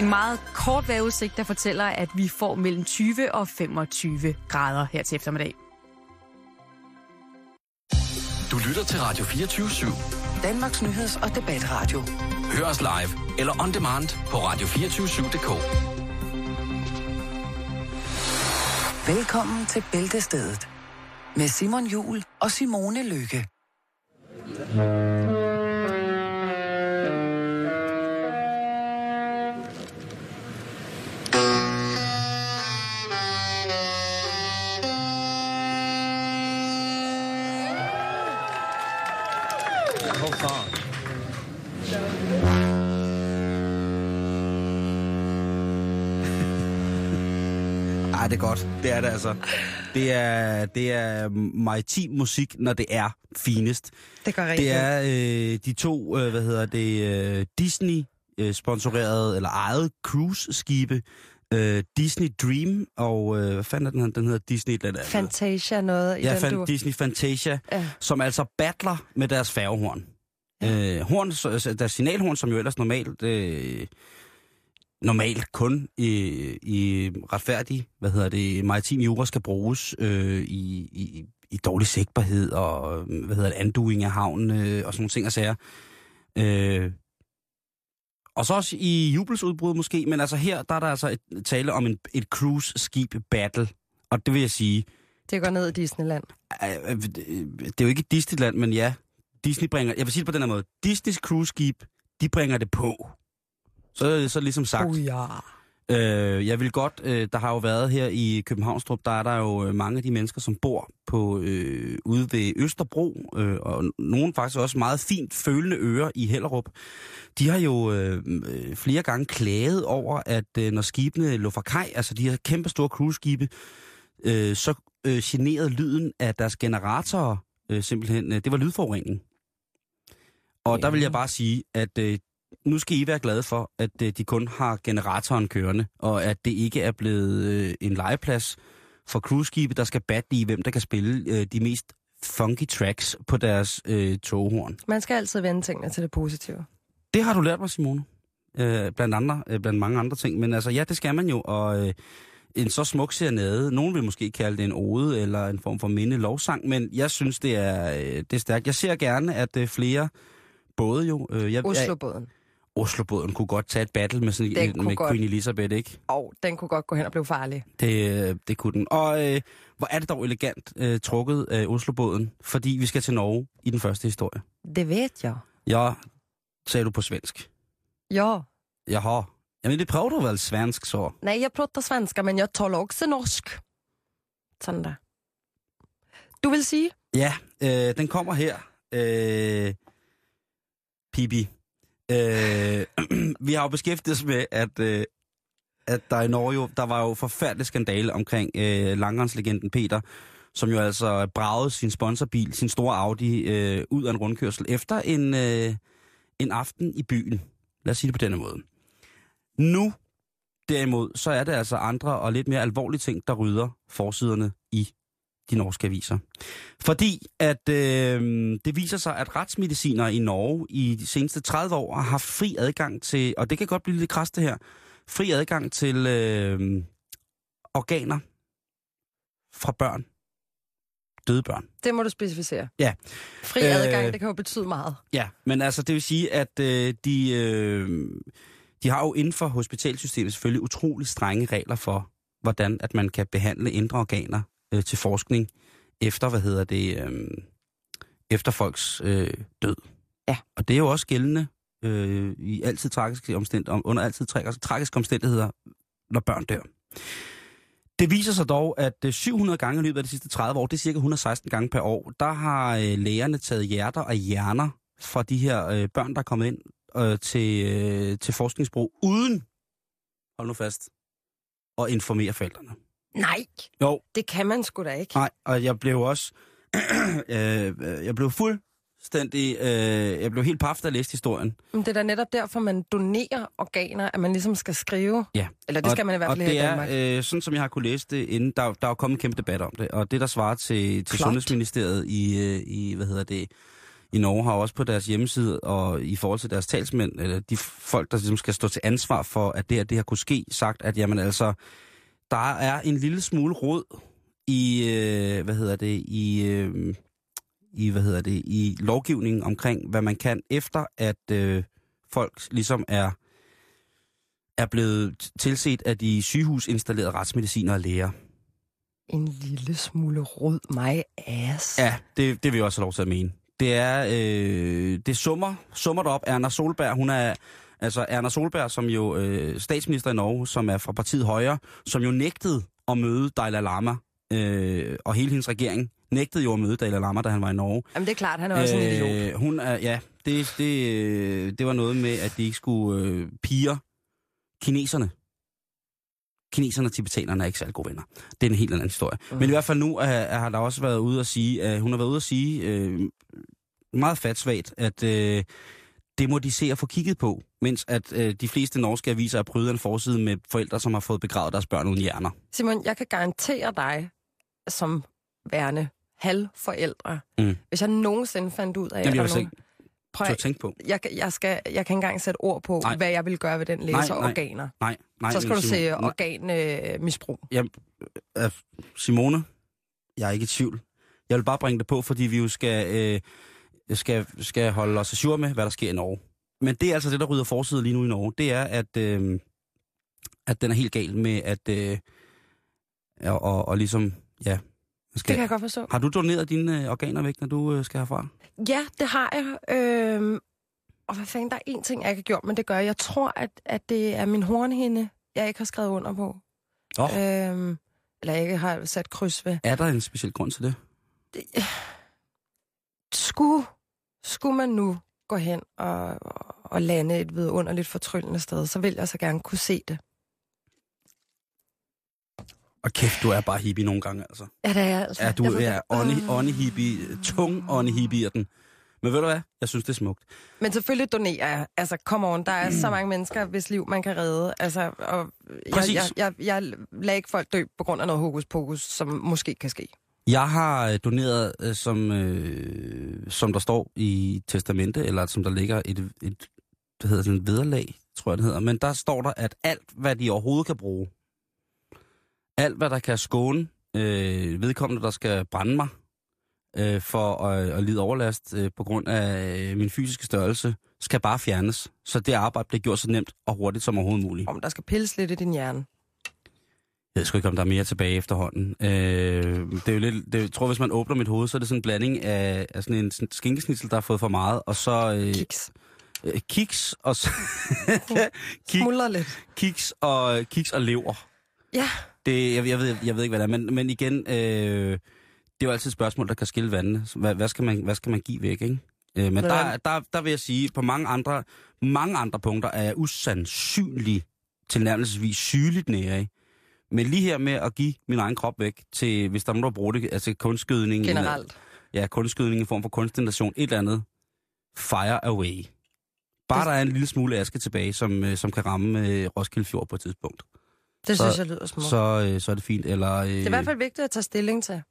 En meget kort vejrudsigt, der fortæller, at vi får mellem 20 og 25 grader her til eftermiddag. Du lytter til Radio 24-7. Danmarks Nyheds- og Debatradio. Hør os live eller on demand på radio247.dk. Velkommen til Bæltestedet med Simon Jul og Simone Lykke. Det er godt. Det er det altså. Det er, det er maritim musik, når det er finest. Det gør rigtig. Det er øh, de to, øh, hvad hedder det, øh, Disney-sponsorerede eller ejet cruise-skibe. Øh, Disney Dream og, øh, hvad fanden er den, den hedder? Disney... Den, er- Fantasia noget i Ja, den fan, du... Disney Fantasia, Ja. som altså battler med deres færgehorn. Ja. Øh, horn, så- altså, deres signalhorn, som jo ellers normalt, øh, normalt kun i, i retfærdig, hvad hedder det, maritim jura skal bruges øh, i, i, i dårlig sigtbarhed og, hvad hedder det, anduing af havnen øh, og sådan nogle ting og sager. Øh, og så også i jubelsudbrud måske, men altså her, der er der altså et, tale om en, et cruise-skib battle. Og det vil jeg sige, Det går ned i Disneyland. Øh, øh, det er jo ikke Disneyland, men ja, Disney bringer, jeg vil sige det på den her måde, Disneys cruise-skib, de bringer det på. Så er det så ligesom sagt. Oh ja. Øh, jeg vil godt, øh, der har jo været her i Københavnstrup, der er der jo øh, mange af de mennesker, som bor på øh, ude ved Østerbro, øh, og nogen faktisk også meget fint følende ører i Hellerup. De har jo øh, øh, flere gange klaget over, at øh, når skibene lå fra kaj, altså de her kæmpe store cruiseskibe, øh, så øh, generede lyden af deres generatorer øh, simpelthen, øh, det var lydforurening. Og ja. der vil jeg bare sige, at øh, nu skal I være glade for, at øh, de kun har generatoren kørende, og at det ikke er blevet øh, en legeplads for cruiseskibe, der skal batte i, hvem der kan spille øh, de mest funky tracks på deres øh, toghorn. Man skal altid vende tingene til det positive. Det har du lært mig, Simone. Øh, blandt, andre, øh, blandt mange andre ting. Men altså, ja, det skal man jo. Og øh, en så smuk serenade, nogen vil måske kalde det en ode eller en form for minde lovsang, men jeg synes, det er, det er stærkt. Jeg ser gerne, at flere både jo... Øh, jeg, Oslobåden. Oslobåden kunne godt tage et battle med, sådan, Den med godt. Queen Elizabeth, ikke? Og den kunne godt gå hen og blive farlig. Det, øh, det kunne den. Og øh, hvor er det dog elegant øh, trukket af Oslobåden, fordi vi skal til Norge i den første historie. Det ved jeg. Ja, sagde du på svensk. Ja. Jaha. Jamen, det prøver du vel svensk så? Nej, jeg pratar svenska, men jeg talar också norsk. Sådan der. Du vil sige? Ja, øh, den kommer her. Øh, Pibi. Øh, vi har jo beskæftiget os med, at, øh, at der i Norge jo, der var jo forfærdelig skandale omkring øh, langrenslegenden Peter, som jo altså bragede sin sponsorbil, sin store Audi, øh, ud af en rundkørsel efter en, øh, en aften i byen. Lad os sige det på denne måde. Nu, derimod, så er det altså andre og lidt mere alvorlige ting, der rydder forsiderne i de norske aviser. Fordi at øh, det viser sig, at retsmedicinere i Norge i de seneste 30 år har haft fri adgang til, og det kan godt blive lidt krast det her, fri adgang til øh, organer fra børn. Døde børn. Det må du specificere. Ja. Fri Øh, adgang, det kan jo betyde meget. Ja, men altså det vil sige, at øh, de, øh, de har jo inden for hospitalsystemet selvfølgelig utrolig strenge regler for, hvordan at man kan behandle indre organer øh, til forskning efter, hvad hedder det, øh, efter folks øh, død. Ja. Og det er jo også gældende øh, i altid tragiske omstændigheder, under altid tragiske, omstændigheder, når børn dør. Det viser sig dog, at øh, 700 gange i løbet af de sidste 30 år, det er cirka 116 gange per år, der har øh, lægerne taget hjerter og hjerner fra de her øh, børn, der er kommet ind øh, til, øh, til forskningsbrug, uden, hold nu fast, at informere forældrene. Nej, Jo, det kan man sgu da ikke. nej, og jeg blev også, øh, jeg blev fuldstændig, øh, jeg blev helt paf, da læste historien. Men det er da netop derfor, man donerer organer, at man ligesom skal skrive. Ja. Eller det skal og, man i hvert fald og her i det Danmark. er, øh, sådan som jeg har kunne læse det inden, der, der er jo kommet en kæmpe debat om det, og det der svarer til, til Klart. Sundhedsministeriet i, øh, i, hvad hedder det, i Norge har også på deres hjemmeside, og i forhold til deres talsmænd, eller de folk, der ligesom skal stå til ansvar for, at det her, det her kunne ske, sagt, at jamen altså, der er en lille smule råd i, øh, hvad hedder det, i, øh, i, hvad hedder det, i lovgivningen omkring, hvad man kan, efter at øh, folk ligesom er, er blevet tilset af de sygehusinstallerede retsmediciner og læger. En lille smule rod mig ass. Ja, det, det vil jeg også have lov til at mene. Det er, øh, det summer, summer op. Erna Solberg, hun er, altså Erna Solberg, som jo øh, statsminister i Norge, som er fra partiet Højre, som jo nægtede at møde Dalai Lama, øh, og hele hendes regering nægtede jo at møde Dalai Lama, da han var i Norge. Jamen det er klart, han er også øh, en idiot. Hun er, ja, det, det, øh, det var noget med, at de ikke skulle øh, piger kineserne. Kineserne og tibetanerne er ikke særlig gode venner. Det er en helt anden historie. Mm. Men i hvert fald nu er, er, har der også været ude at sige, at hun har været ude at sige øh, meget fatsvagt, at øh, det må de se at få kigget på, mens at øh, de fleste norske aviser er prydet en forside med forældre, som har fået begravet deres børn uden hjerner. Simon, jeg kan garantere dig, som værende halvforældre, mm. hvis jeg nogensinde fandt ud af, at der jeg er altså nogen... Prøv, at- at tænke på. jeg, jeg, skal, jeg kan ikke engang sætte ord på, Nej. hvad jeg vil gøre ved den læser Nej, nej. organer. Nej, nej. Så skal du se organmisbrug. Øh, Simone, jeg er ikke i tvivl. Jeg vil bare bringe det på, fordi vi jo skal, øh, skal, skal holde os sure med, hvad der sker i Norge. Men det er altså det, der rydder forsiden lige nu i Norge. Det er, at, øh, at den er helt gal med at... Øh, og, og, og ligesom, ja... Det Skal, kan jeg godt forstå. har du doneret dine øh, organer væk, når du øh, skal herfra? Ja, det har jeg. Øhm, og hvad fanden, der er én ting, jeg ikke har gjort, men det gør jeg. Jeg tror, at, at det er min hornhinde, jeg ikke har skrevet under på. Åh. Øhm, eller jeg ikke har sat kryds ved. Er der en speciel grund til det? Skulle, skulle man nu gå hen og, og lande et vidunderligt fortryllende sted, så vil jeg så gerne kunne se det. Og kæft, du er bare hippie nogle gange, altså. Ja, det er jeg altså. Ja, du Jeg er ånde-hippie, tung ånde-hippie er den. Men ved du hvad? Jeg synes, det er smukt. Men selvfølgelig donerer jeg. Altså, come on, der er så mange mennesker, hvis liv man kan redde. Altså, og jeg, jeg, jeg, jeg lader ikke folk dø på grund af noget hokus pokus, som måske kan ske. Jeg har øh, doneret, øh, som, øh, som der står i testamente, eller som der ligger et, et hvad hedder det, en vederlag, tror jeg det hedder. Men der står der, at alt, hvad de overhovedet kan bruge, alt, hvad der kan skåne øh, vedkommende, der skal brænde mig, øh, for at, at lide overlast øh, på grund af øh, min fysiske størrelse, skal bare fjernes. Så det arbejde bliver gjort så nemt og hurtigt som overhovedet muligt. Om der skal pilles lidt i din hjerne. Jeg ved sgu ikke, om der er mere tilbage efterhånden. Øh, det er jo lidt, det, jeg tror, hvis man åbner mit hoved, så er det sådan en blanding af, af sådan en skinkesnitsel, der har fået for meget, og så øh, Kiks. øh, kiks, og Kik- lidt. kiks, og, kiks og lever. Ja, Det, jeg, jeg, ved, jeg ved ikke, hvad det er, men, men igen, øh, det er jo altid et spørgsmål, der kan skille vandene. Hvad, hvad, skal, man, hvad skal man give væk, ikke? Øh, men der, der, der vil jeg sige, på mange andre, mange andre punkter er jeg usandsynlig tilnærmelsesvis sygeligt nære af. Men lige her med at give min egen krop væk til, hvis der er nogen, der bruger det, altså kunstskydning. generelt. Ja, kunstskydning i form for kunstinstallation, et eller andet. Fire away. Bare der er en lille smule aske tilbage, som, øh, som kan ramme øh, Roskilde Fjord på et tidspunkt. Det Så- synes jeg lyder smukt. Så, øh, så er det fint. Eller, øh, Det er i hvert fald vigtigt at tage stilling til,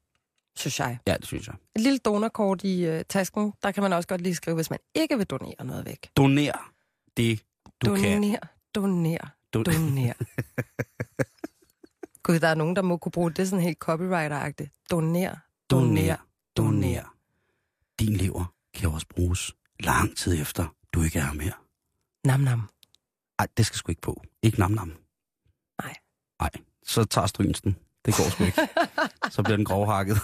synes jeg. Ja, det synes jeg. Et lille donorkort i øh, tasken, der kan man også godt lige skrive, hvis man ikke vil donere noget væk. Doner det, du kan. doner, doner, Don- doner. Gud, der er nogen, der må kunne bruge det sådan helt copyright-agtigt. Doner, doner, doner. Din lever kan også bruges lang tid efter, du ikke er her mere. Nam, nam. Ej, det skal sgu ikke på. Ikke nam nam. Nej. Nej, så tager strynsten. Det går sgu ikke. så bliver den grovhakket.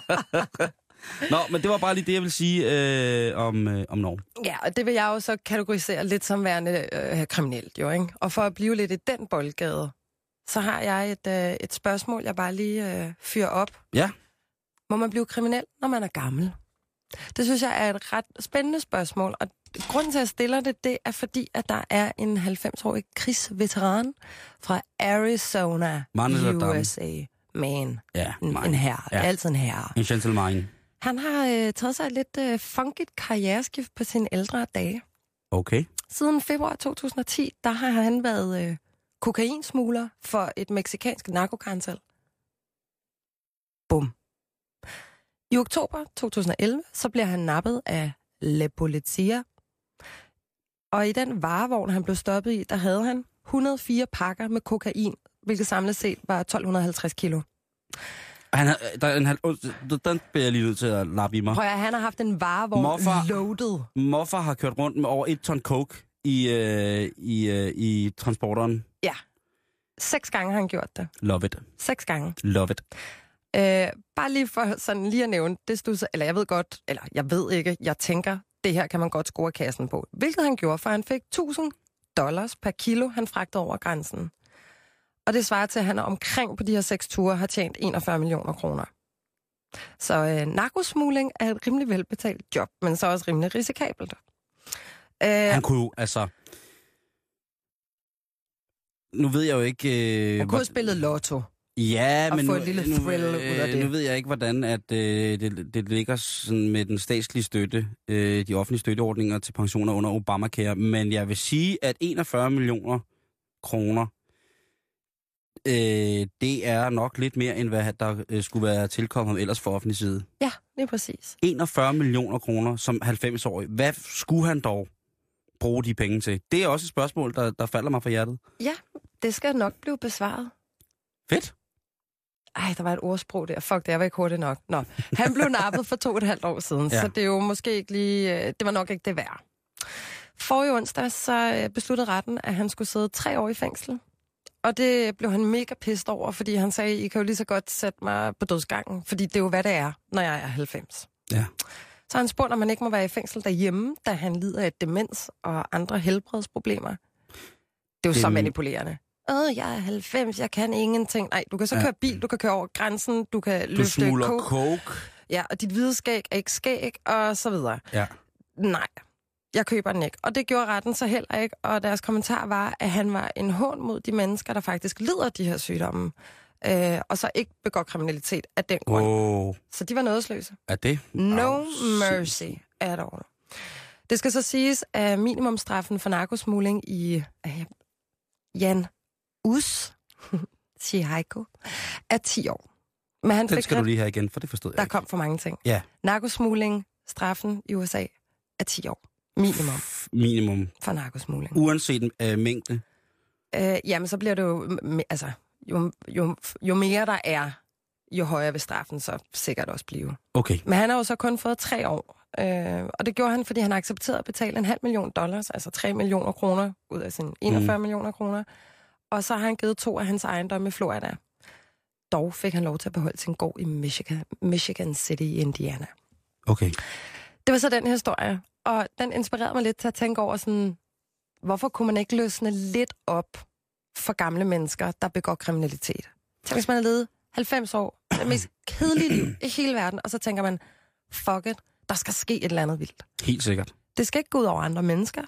Nå, men det var bare lige det, jeg vil sige øh, om, øh, om Norge. Ja, og det vil jeg jo så kategorisere lidt som værende øh, kriminelt, jo, ikke? Og for at blive lidt i den boldgade, så har jeg et, øh, et spørgsmål, jeg bare lige øh, fyrer op. Ja. Må man blive kriminel, når man er gammel? Det synes jeg er et ret spændende spørgsmål, og grunden til, at jeg stiller det, det er fordi, at der er en 90-årig krigsveteran fra Arizona i? USA. Man. Ja, En, mig. en herre. Ja. Altid en herre. En gentleman. Han har øh, taget sig et lidt øh, funkigt karriereskift på sine ældre dage. Okay. Siden februar 2010, der har han været øh, kokainsmugler for et meksikansk narkokartel. Bum. I oktober 2011, så bliver han nappet af Le Polizia. Og i den varevogn, han blev stoppet i, der havde han 104 pakker med kokain, hvilket samlet set var 1250 kilo. Han, har- der, er en, åh, den bliver jeg lige nødt til at lappe i mig. Prøv at, han har haft en varevogn Morfar- loaded. Morfar har kørt rundt med over et ton coke i, øh, i, øh, i transporteren. Seks gange har han gjort det. Love it. Seks gange. Love it. Øh, bare lige for sådan lige at nævne, det stod så, eller jeg ved godt, eller jeg ved ikke, jeg tænker, det her kan man godt score kassen på. Hvilket han gjorde, for han fik 1000 dollars per kilo, han fragtede over grænsen. Og det svarer til, at han omkring på de her seks ture har tjent 41 millioner kroner. Så øh, narkosmugling er et rimelig velbetalt job, men så også rimelig risikabelt. Øh, Han kunne jo, altså... Nu ved jeg jo ikke... Øh, han kunne have spillet lotto. Ja, og men nu, et lille nu, thrill ud af øh, det. nu ved jeg ikke, hvordan at, øh, det, det ligger sådan med den statslige støtte, øh, de offentlige støtteordninger til pensioner under Obamacare, men jeg vil sige, at 41 millioner kroner, øh, det er nok lidt mere, end hvad der øh, skulle være tilkommet ellers for offentlig side. Ja, lige præcis. 41 millioner kroner som 90-årig. Hvad skulle han dog bruge de penge til? Det er også et spørgsmål, der, der falder mig fra hjertet. Ja, det skal nok blive besvaret. Fedt. Ej, der var et ordsprog der. Fuck, det jeg var ikke hurtigt nok. Nå, han blev nappet for to og et halvt år siden, Ja. så det er jo måske ikke lige... øh, Det var nok ikke det værd. For i onsdag så øh, besluttede retten, at han skulle sidde tre år i fængsel. Og det blev han mega pissed over, fordi han sagde, I kan jo lige så godt sætte mig på dødsgangen, fordi det er jo, hvad det er, når jeg er 90. Ja. Så han spurgte, om man ikke må være i fængsel derhjemme, da han lider af demens og andre helbredsproblemer. Det er jo Det- så manipulerende. Åh, jeg er 90, jeg kan ingenting. Nej, du kan så Ja. køre bil, du kan køre over grænsen, du kan Du løfte coke. coke. Ja, og dit hvide skæg er ikke skæg, og så videre. Ja. Nej, jeg køber den ikke. Og det gjorde retten så heller ikke, og deres kommentar var, at han var en hån mod de mennesker, der faktisk lider af de her sygdomme, øh, og så ikke begår kriminalitet af den grund. Wow. Så de var nådesløse. Er det? No Au, mercy at all. Det skal så siges, at minimumstraffen for narkosmugling i øh, Jan Us, Chihaiko, er 10 år. Men han Den fik skal du ret, lige have igen, for det forstod jeg der ikke. kom for mange ting. Ja. Narkosmugling, straffen i USA er 10 år. Minimum Minimum. for narkosmugling. Uanset øh, mængde. Øh, jamen, så bliver det jo... Altså, jo, jo, jo mere der er, jo højere vil straffen så sikkert også blive. Okay. Men han har jo så kun fået tre år. Øh, og det gjorde han, fordi han accepterede at betale en halv million dollars, altså 3 millioner kroner, ud af sine 41 mm. millioner kroner. Og så har han givet to af hans ejendomme i Florida. Dog fik han lov til at beholde sin gård i Michigan, Michigan City i Indiana. Okay. Det var så den historie, og den inspirerede mig lidt til at tænke over sådan, hvorfor kunne man ikke løsne lidt op for gamle mennesker, der begår kriminalitet? Tænk, hvis man har levet 90 år, det mest kedelige liv i hele verden, og så tænker man, fuck it, der skal ske et eller andet vildt. Helt sikkert. Det skal ikke gå ud over andre mennesker.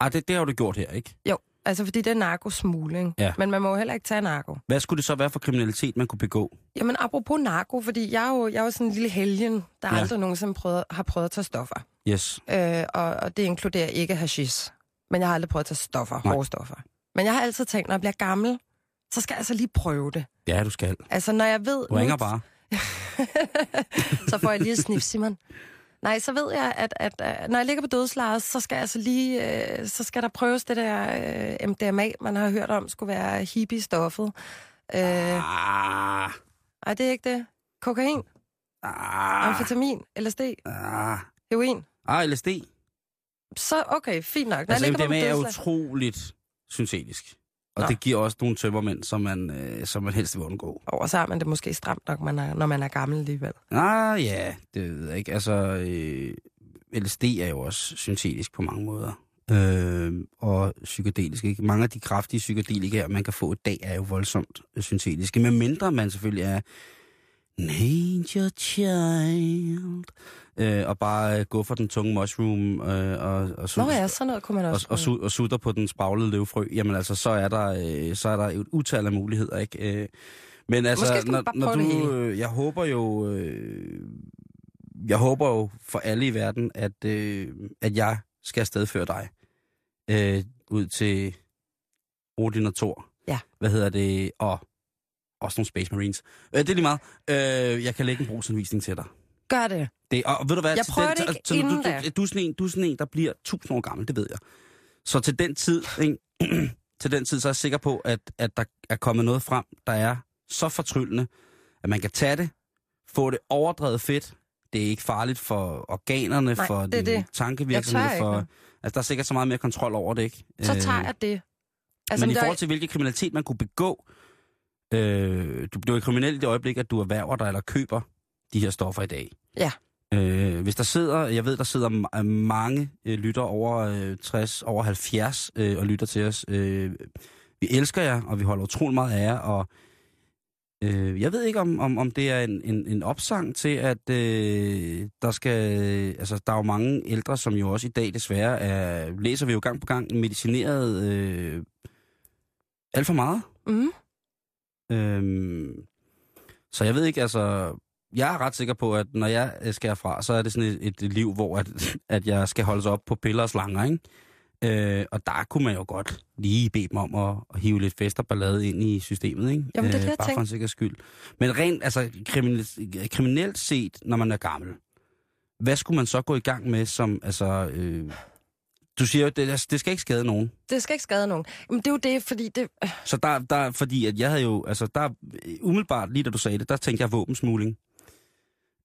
Ej, det, det har du gjort her, ikke? Jo, altså fordi det er narkosmugling. Ja. Men man må jo heller ikke tage narko. Hvad skulle det så være for kriminalitet, man kunne begå? Jamen apropos narko, fordi jeg er jo, jeg er jo sådan en lille helgen, der Ja. aldrig nogensinde prøvet, har prøvet at tage stoffer. Yes. Øh, og, og det inkluderer ikke hashish. Men jeg har aldrig prøvet at tage stoffer, Nej. hårde stoffer. Men jeg har altid tænkt, når jeg bliver gammel, så skal jeg altså lige prøve det. Ja, du skal. Altså, når jeg ved... Du nu- ringer bare. så får jeg lige et snif, Simon. Nej, så ved jeg, at, at, at når jeg ligger på dødslejet, så skal altså lige, øh, så skal der prøves det der øh, MDMA, man har hørt om, skulle være hippie-stoffet. Øh, Ah, ej, det er ikke det. Kokain, ah, amfetamin, LSD, ah. heroin. Ah, LSD. Så okay, fint nok. Når Altså, MDMA er utroligt syntetisk. Og Nå. det giver også nogle tømmermænd, som man, øh, som man helst vil undgå. Og så har man det måske stramt nok, man er, når man er gammel alligevel. Ah, ja, det ved jeg ikke. Altså, øh, LSD er jo også syntetisk på mange måder. Øh, og psykedelisk. Ikke? Mange af de kraftige psykedelika, man kan få i dag, er jo voldsomt syntetiske. Men mindre man selvfølgelig er nature child. Øh, og bare øh, gå for den tunge mushroom øh, og, og, Nå su- ja, sådan noget kunne man og, også. og, su- og sutter på den spraglede løvfrø, jamen altså, så er der, øh, så er der et utal af muligheder, ikke? Øh, men altså, Måske når, når du, øh, jeg håber jo, øh, jeg håber jo for alle i verden, at, øh, at jeg skal afsted før dig øh, ud til Odin og Thor. Ja. Hvad hedder det? Og, Også nogle Space Marines. Øh, det er lige meget. Øh, jeg kan lægge en brugsanvisning til dig. Gør det. Det, og ved du hvad? Jeg til prøver den, det ikke du, inden du, du, du, er sådan en, du er sådan en, der bliver tusind år gammel, det ved jeg. Så til den tid, ikke? til den tid, så er jeg sikker på, at, at der er kommet noget frem, der er så fortryllende, at man kan tage det, få det overdrevet fedt. Det er ikke farligt for organerne, Nej, for det din det. tankevirksomhed. For, ikke. altså, der er sikkert så meget mere kontrol over det, ikke? Så Øh, tager jeg det. men i forhold til, hvilken kriminalitet man kunne begå, øh, du bliver kriminel i det øjeblik, at du erhverver dig eller køber de her stoffer i dag. Ja. Øh, hvis der sidder, jeg ved, der sidder ma- mange øh, lytter over øh, 60, over 70 øh, og lytter til os. Øh, vi elsker jer, og vi holder utrolig meget af jer, og øh, jeg ved ikke, om, om, om det er en, en, en opsang til, at øh, der skal... Altså, der er jo mange ældre, som jo også i dag desværre er, læser vi jo gang på gang, medicineret øh, alt for meget. Mm. Øhm, så jeg ved ikke, altså... Jeg er ret sikker på, at når jeg øh, skal herfra, så er det sådan et, et liv, hvor at, at jeg skal holde sig op på piller og slanger, ikke? Øh, og der kunne man jo godt lige bede dem om at, at hive lidt fest og ballade ind i systemet, ikke? Jamen, det er det, jeg Bare for en sikker skyld. Men rent, altså, kriminelt, kriminelt set, når man er gammel, hvad skulle man så gå i gang med som, altså... Øh, du siger jo, det, det skal ikke skade nogen. Det skal ikke skade nogen. Men det er jo det, fordi det... øh, Så der, der, fordi at jeg havde jo, altså der, umiddelbart lige da du sagde det, der tænkte jeg våbensmugling.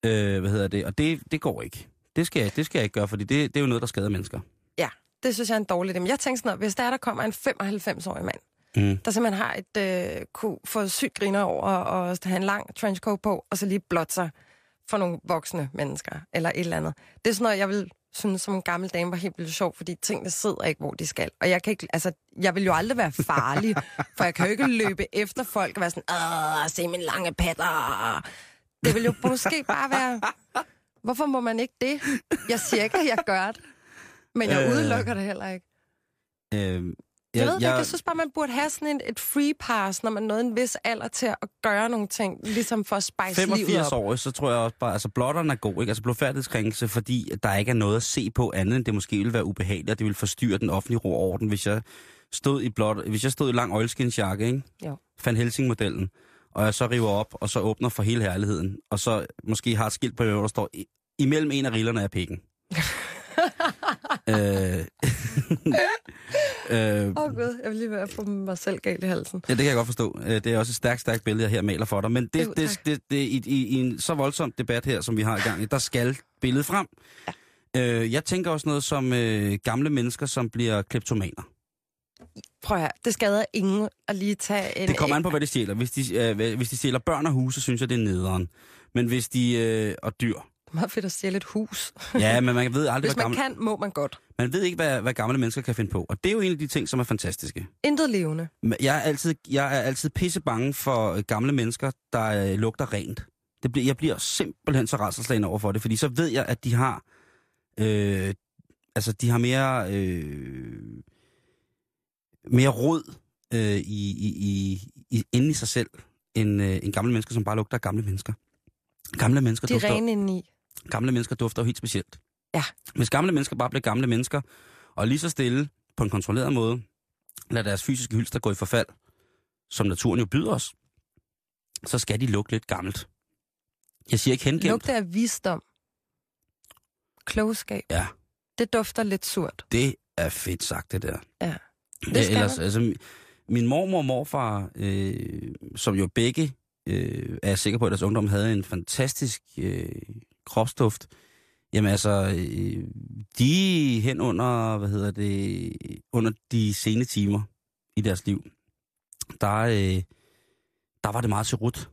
Øh, hvad hedder det? Og det, det går ikke. Det skal, jeg, det skal jeg ikke gøre, fordi det, det er jo noget, der skader mennesker. Ja, det synes jeg er en dårlig idé. Men jeg tænker sådan noget, hvis der er, der kommer en 95-årig mand, Mm. der simpelthen har et, øh, kunne få sygt griner over og have en lang trenchcoat på, og så lige blot sig for nogle voksne mennesker, eller et eller andet. Det er sådan noget, jeg vil synes som en gammel dame var helt vildt sjov, fordi tingene sidder ikke, hvor de skal. Og jeg kan ikke, altså, jeg vil jo aldrig være farlig, for jeg kan jo ikke løbe efter folk og være sådan, åh, se min lange patter. Det vil jo måske bare være, hvorfor må man ikke det? Jeg siger ikke, at jeg gør det, men jeg Øh. udelukker det heller ikke. Øh, jeg ved det ikke, jeg synes bare, man burde have sådan en, et free pass, når man nåede en vis alder til at gøre nogle ting, ligesom for at spice livet 85 op. år, så tror jeg også bare, altså blotteren er god, ikke? Altså blodfærdighedskrænkelse, fordi der ikke er noget at se på andet, end det måske ville være ubehageligt, og det ville forstyrre den offentlige ro og orden, hvis jeg stod i blot, hvis jeg stod i lang oilskinsjakke, ikke? Jo. Van Helsing-modellen, og jeg så river op, og så åbner for hele herligheden, og så måske har et skilt på, hvor der står, "I- imellem en af rillerne er pikken. øh, øh, Åh oh, gud, jeg vil lige være få mig selv galt i halsen. Ja, det kan jeg godt forstå. Øh, Det er også et stærkt, stærkt billede, jeg her maler for dig. Men det, Jo, det, det, det, i, i, i en så voldsom debat her, som vi har i gang, der skal billedet frem. Ja. Øh, jeg tænker også noget som øh, gamle mennesker, som bliver kleptomaner. Prøv at høre, det skader ingen at lige tage en... Det kommer an på, hvad de stjæler. Hvis de, øh, hvis de stjæler børn og huse, synes jeg, det er nederen. Men hvis de... Øh, og dyr. Meget fedt at stjæle et hus. Ja, men man ved aldrig, Hvis hvad man gamle, kan, må man godt. man ved ikke, hvad, hvad gamle mennesker kan finde på. Og det er jo en af de ting, som er fantastiske. Intet levende. Jeg er altid, jeg er altid pisse bange for øh, gamle mennesker, der øh, lugter rent. Det bliver, jeg bliver simpelthen så rædselslagen over for det, fordi så ved jeg, at de har, øh, altså de har mere, øh, mere rod øh, i, i, i, i, inde i sig selv, end, øh, end gamle mennesker, som bare lugter af gamle mennesker. Gamle mennesker, De er dufter, rene indeni. Gamle mennesker dufter jo helt specielt. Ja. Hvis gamle mennesker bare bliver gamle mennesker, og lige så stille, på en kontrolleret måde, lader deres fysiske hylster gå i forfald, som naturen jo byder os, så skal de lugte lidt gammelt. Jeg siger ikke hengemt. Lugte af visdom. Klogskab. Ja, Det dufter lidt surt. det er fedt sagt, det der. Ja. Det Ja, ellers, man. altså, mi- min mormor og morfar, øh, som jo begge, øh, er jeg sikker på, at deres ungdom havde en fantastisk øh, kropsduft. Jamen altså, øh, de hen under, hvad hedder det, under de sene timer i deres liv, der, øh, der var det meget serut.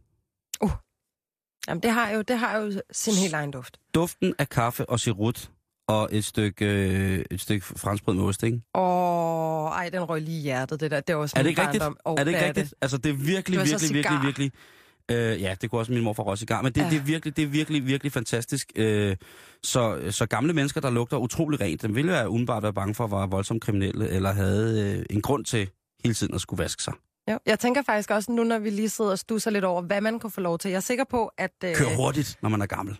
Jamen, det har jo, det har jo sin helt egen duft. Duften af kaffe og serut og et stykke, øh, et stykke franskbrød med ost, ikke? Åh, ej, den røg lige i hjertet, det der. Det var også Er det ikke rigtigt? Åh, er det ikke rigtigt? det. Altså, det er virkelig, Det virkelig, virkelig, cigar. virkelig... Øh, ja, det kunne også min morfar også i gang, men det, Ja. det, er virkelig, det er virkelig, virkelig fantastisk. Øh, så, så gamle mennesker, der lugter utrolig rent, dem ville jeg umiddelbart være bange for at være voldsomt kriminelle, eller havde øh, en grund til hele tiden at skulle vaske sig. Jo. Jeg tænker faktisk også nu, når vi lige sidder og stusser lidt over, hvad man kunne få lov til. Jeg er sikker på, at... Øh, Kør hurtigt, når man er gammel.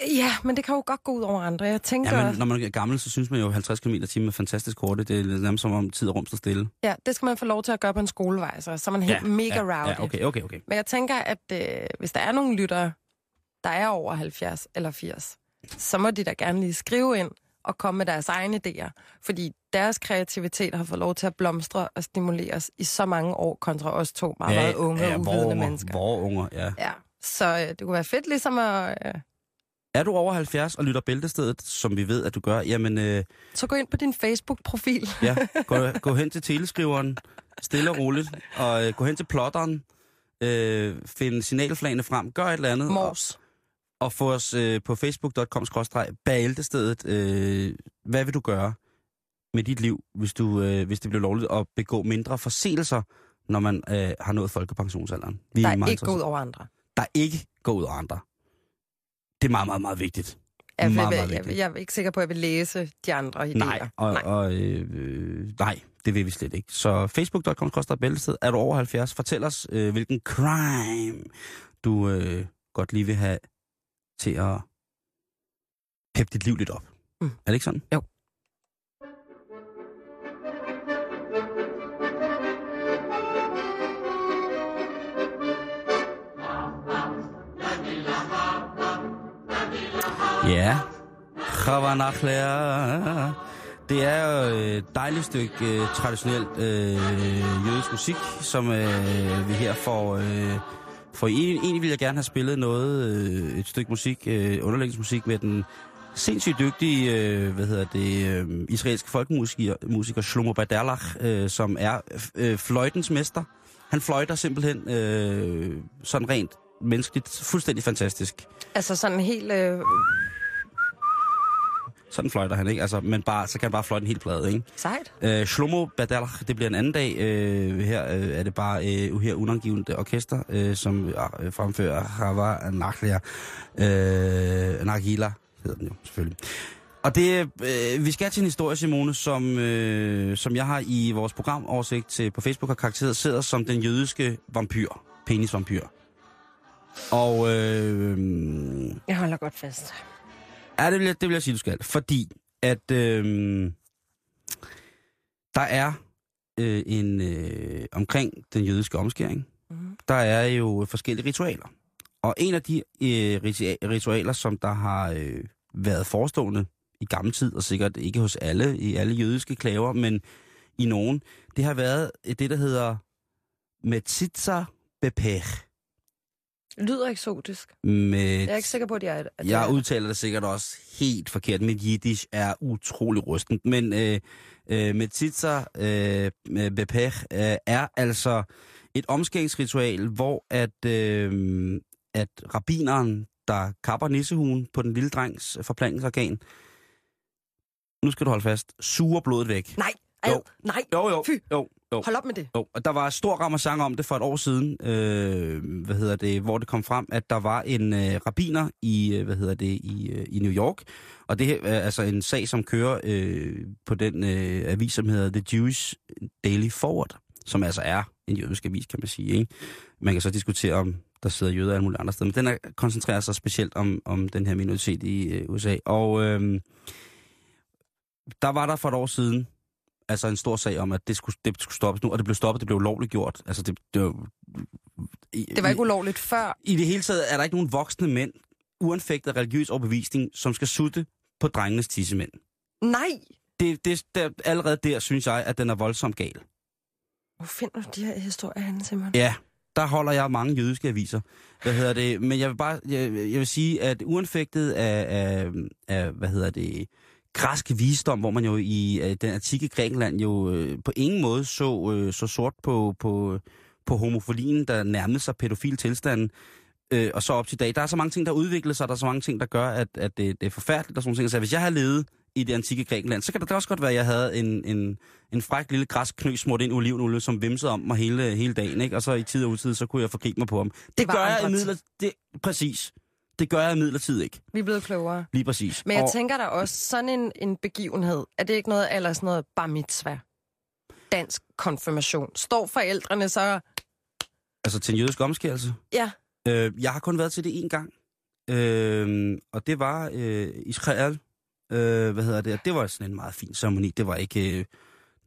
Ja, men det kan jo godt gå ud over andre. Jeg tænker, Ja, men når man er gammel, så synes man jo, at 50 km i timen er fantastisk hurtigt. Det er nærmest som om tid og rum står stille. ja, det skal man få lov til at gøre på en skolevej, så, så er man helt ja, mega ja, rowdy. ja, okay, okay, okay. Men jeg tænker, at øh, hvis der er nogle lyttere, der er over 70 eller 80, så må de da gerne lige skrive ind og komme med deres egne idéer. Fordi deres kreativitet har fået lov til at blomstre og stimuleres i så mange år kontra os to meget, meget unge ja, og hvor uvidende unger, mennesker. Hvor unger, ja. Ja, så øh, det kunne være fedt ligesom at... Øh, Er du over 70 og lytter Bæltestedet, som vi ved, at du gør, jamen øh, så gå ind på din Facebook-profil. ja, gå, gå hen til teleskriveren, stille og roligt, og øh, gå hen til plotteren, øh, find signalflagene frem, gør et eller andet, og, Mors. og få os øh, på facebook.com bæltestedet. Øh, hvad vil du gøre med dit liv, hvis, du, øh, hvis det bliver lovligt at begå mindre forseelser, når man øh, har nået folkepensionsalderen? Vi Der meget er ikke interesseret- gå ud over andre. Der ikke går ud over andre. Det er meget, meget, meget vigtigt. Jeg, Meget, meget jeg, jeg, vigtigt. jeg er ikke sikker på, at jeg vil læse de andre idéer. Nej, og, Nej. og øh, nej, det vil vi slet ikke. Så facebook.com koster bæltested. Er du over 70, fortæl os, øh, hvilken crime du øh, godt lige vil have til at peppe dit liv lidt op. Mm. Er det ikke sådan? Jo. Ja. Chavanachler. Det er jo et dejligt stykke øh, traditionelt øh, jødisk musik, som øh, vi her får... Øh, for egentlig ville jeg gerne have spillet noget, øh, et stykke musik, øh, underlægningsmusik med den sindssygt dygtige, øh, hvad hedder det, øh, israelske folkemusiker musiker Shlomo Badalach, øh, som er øh, fløjtens mester. Han fløjter simpelthen øh, sådan rent menneskeligt fuldstændig fantastisk. Altså sådan helt... Øh, Sådan fløjter han, ikke? Altså, men bare, så kan han bare fløjte en hel plade, ikke? sejt. Øh, Shlomo Badalach, det bliver en anden dag. Øh, her øh, er det bare øh, her unangivet orkester, øh, som øh, fremfører Hava Nachlia. Øh, Nagila hedder den jo, selvfølgelig. Og det, øh, vi skal til en historie, Simone, som, øh, som jeg har i vores programoversigt til, på Facebook har karakteriseret som den jødiske vampyr, penisvampyr. Og øh, Jeg holder godt fast. Ja, det vil, jeg, det vil jeg sige, du skal. Fordi at øh, der er øh, en øh, omkring den jødiske omskæring, Mhm. der er jo forskellige ritualer. Og en af de øh, ritua- ritualer, som der har øh, været forestående i gammel tid, og sikkert ikke hos alle, i alle jødiske klaver, men i nogen, det har været det, der hedder Metzitza Bepech. Lyder eksotisk. Med Jeg er ikke sikker på, at jeg er at Jeg er- udtaler det sikkert også helt forkert. Mit jiddisch er utrolig rustent. Men øh, øh, Metitza øh, Bepech øh, er altså et omskæringsritual, hvor at, øh, at rabineren, der kapper nissehuen på den lille drengs forplantningsorgan, nu skal du holde fast, suger blodet væk. Nej, Jo. nej. Jo, jo, Fy. jo, jo. Hold op med det. Jo, og der var stor ramassang om det for et år siden, øh, hvad hedder det, hvor det kom frem, at der var en øh, rabiner i, øh, hvad hedder det, i, øh, i New York, og det her er altså en sag, som kører øh, på den øh, avis, som hedder The Jewish Daily Forward, som altså er en jødisk avis, kan man sige. Ikke? Man kan så diskutere, om der sidder jøder alle mulige andre steder, men den er, koncentrerer sig specielt om, om den her minoritet i øh, USA. Og øh, der var der for et år siden altså en stor sag om, at det skulle, det skulle stoppes nu, og det blev stoppet, det blev ulovligt gjort. Altså det, det, var, i, Det var ikke ulovligt før. I det hele taget er der ikke nogen voksne mænd, uanfægtet af religiøs overbevisning, som skal sutte på drengenes tissemænd. Nej. Det, det, der, allerede der synes jeg, at den er voldsomt gal. Hvor finder du de her historier henne, Simon? Ja, der holder jeg mange jødiske aviser. Hvad hedder det? Men jeg vil bare, jeg, jeg vil sige, at uanfægtet af, af, af, hvad hedder det, græsk visdom, hvor man jo i øh, den antikke Grækenland jo øh, på ingen måde så, øh, så sort på, på, på homofilien, der nærmede sig pædofil tilstanden, øh, og så op til i dag. Der er så mange ting, der udvikler sig, der er så mange ting, der gør, at, at det, det er forfærdeligt, og sådan ting. Så hvis jeg havde levet i det antikke Grækenland, så kan det da også godt være, at jeg havde en, en, en fræk lille græsk knøs smurt ind i olivenolie, som vimsede om mig hele, hele dagen, ikke? Og så i tid og utid, så kunne jeg forgribe mig på ham. Det, det gør jeg imidlertid... Det, præcis. Det gør jeg imidlertid ikke. Vi er blevet klogere. Lige præcis. Men jeg og, tænker da også, sådan en, en begivenhed, er det ikke noget, eller sådan noget bar mitzvah? Dansk konfirmation. Står forældrene så... Altså til en jødisk omskærelse. Ja, Øh, jeg har kun været til det én gang. øh, og det var øh, Israel. Øh, hvad hedder det? Og det var sådan en meget fin ceremoni. Det var ikke... Øh,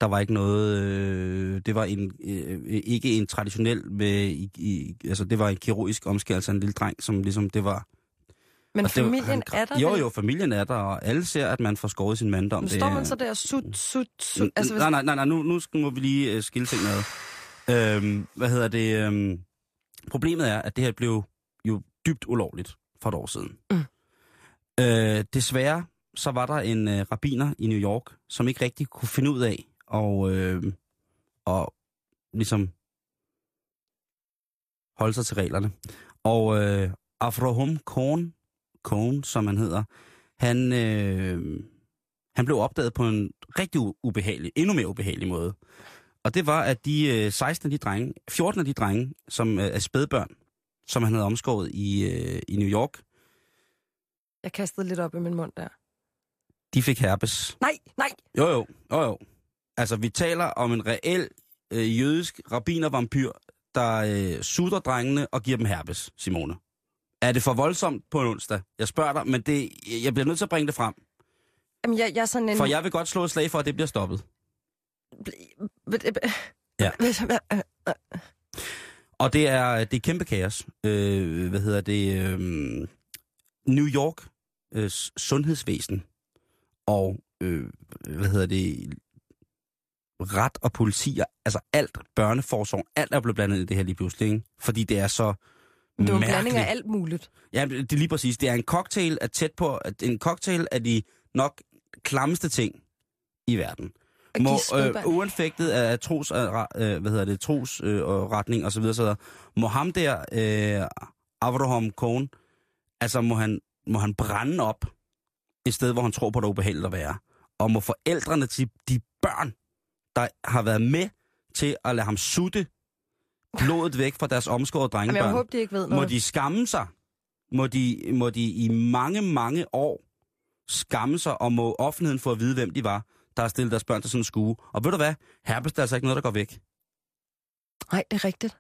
der var ikke noget... Øh, det var en, øh, ikke en traditionel... Med, i, i, altså, det var en kirurgisk omskærelse af en lille dreng, som ligesom det var... Men og det familien han- er der Jo, jo, familien er der, og alle ser, at man får skåret sin manddom. Men Det står man så der sut, sut, sut, altså hvis, Nej, nej, nej, nej nu, nu skal- må vi lige øh, skille ting ad. Øhm, hvad hedder det? Øhm, problemet er, at det her blev jo dybt ulovligt for et år siden. Mm. Øh, desværre, så var der en øh, rabiner i New York, som ikke rigtig kunne finde ud af og, øh, og ligesom holde sig til reglerne. Og øh, Afrohum Cohn, Cohn, som han hedder, han, øh, han blev opdaget på en rigtig ubehagelig, endnu mere ubehagelig måde. Og det var, at de øh, 16 af de drenge, 14 af de drenge, som øh, er spædbørn, som han havde omskåret i, øh, i New York, jeg kastede lidt op i min mund der. de fik herpes. Nej, nej, Jo, jo, jo, jo. Altså, vi taler om en reel øh, jødisk rabinervampyr, der øh, sutter drengene og giver dem herpes, Simone. Er det for voldsomt på en onsdag? Jeg spørger dig, men det, jeg bliver nødt til at bringe det frem. Jamen, jeg, jeg er sådan en... For jeg vil godt slå et slag for, at det bliver stoppet. Ja. Og det er, det er kæmpe kaos. Øh, hvad hedder det? Øh, New York øh, sundhedsvæsen og øh, hvad hedder det? Ret og politi, altså alt, børneforsorg, alt er blevet blandet i det her lige pludselig, ikke? Fordi det er så Det var en blanding af alt muligt. Ja, det er lige præcis. Det er en cocktail af tæt på, at en cocktail af de nok klammeste ting i verden. At Må, øh, uanfægtet af tros, øh, hvad hedder det, tros øh, og retning og så videre, så videre, må ham der, øh, Avraham Cohn, altså må han, må han brænde op et sted, hvor han tror på, det er ubehageligt at være. Og må forældrene til de børn, der har været med til at lade ham sutte blodet væk fra deres omskårede Jamen, drengebørn, jeg håber, de ikke ved må noget. de skamme sig. Må de, må de i mange, mange år skamme sig, og må offentligheden få at vide, hvem de var, der har stillet deres børn til sådan en skue. Og ved du hvad? Herpes det er altså ikke noget, der går væk. Nej, det er rigtigt.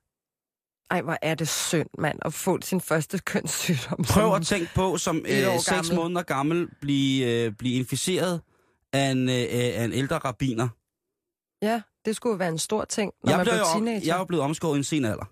Ej, hvor er det synd, mand, at få sin første kønssygdom. Prøv at tænke på, som øh, seks måneder gammel, blive, øh, blive inficeret af en, øh, af en ældre rabiner. Ja, det skulle jo være en stor ting, når Jeg, man blev blev teenager. jeg er blevet omskåret i en sen alder,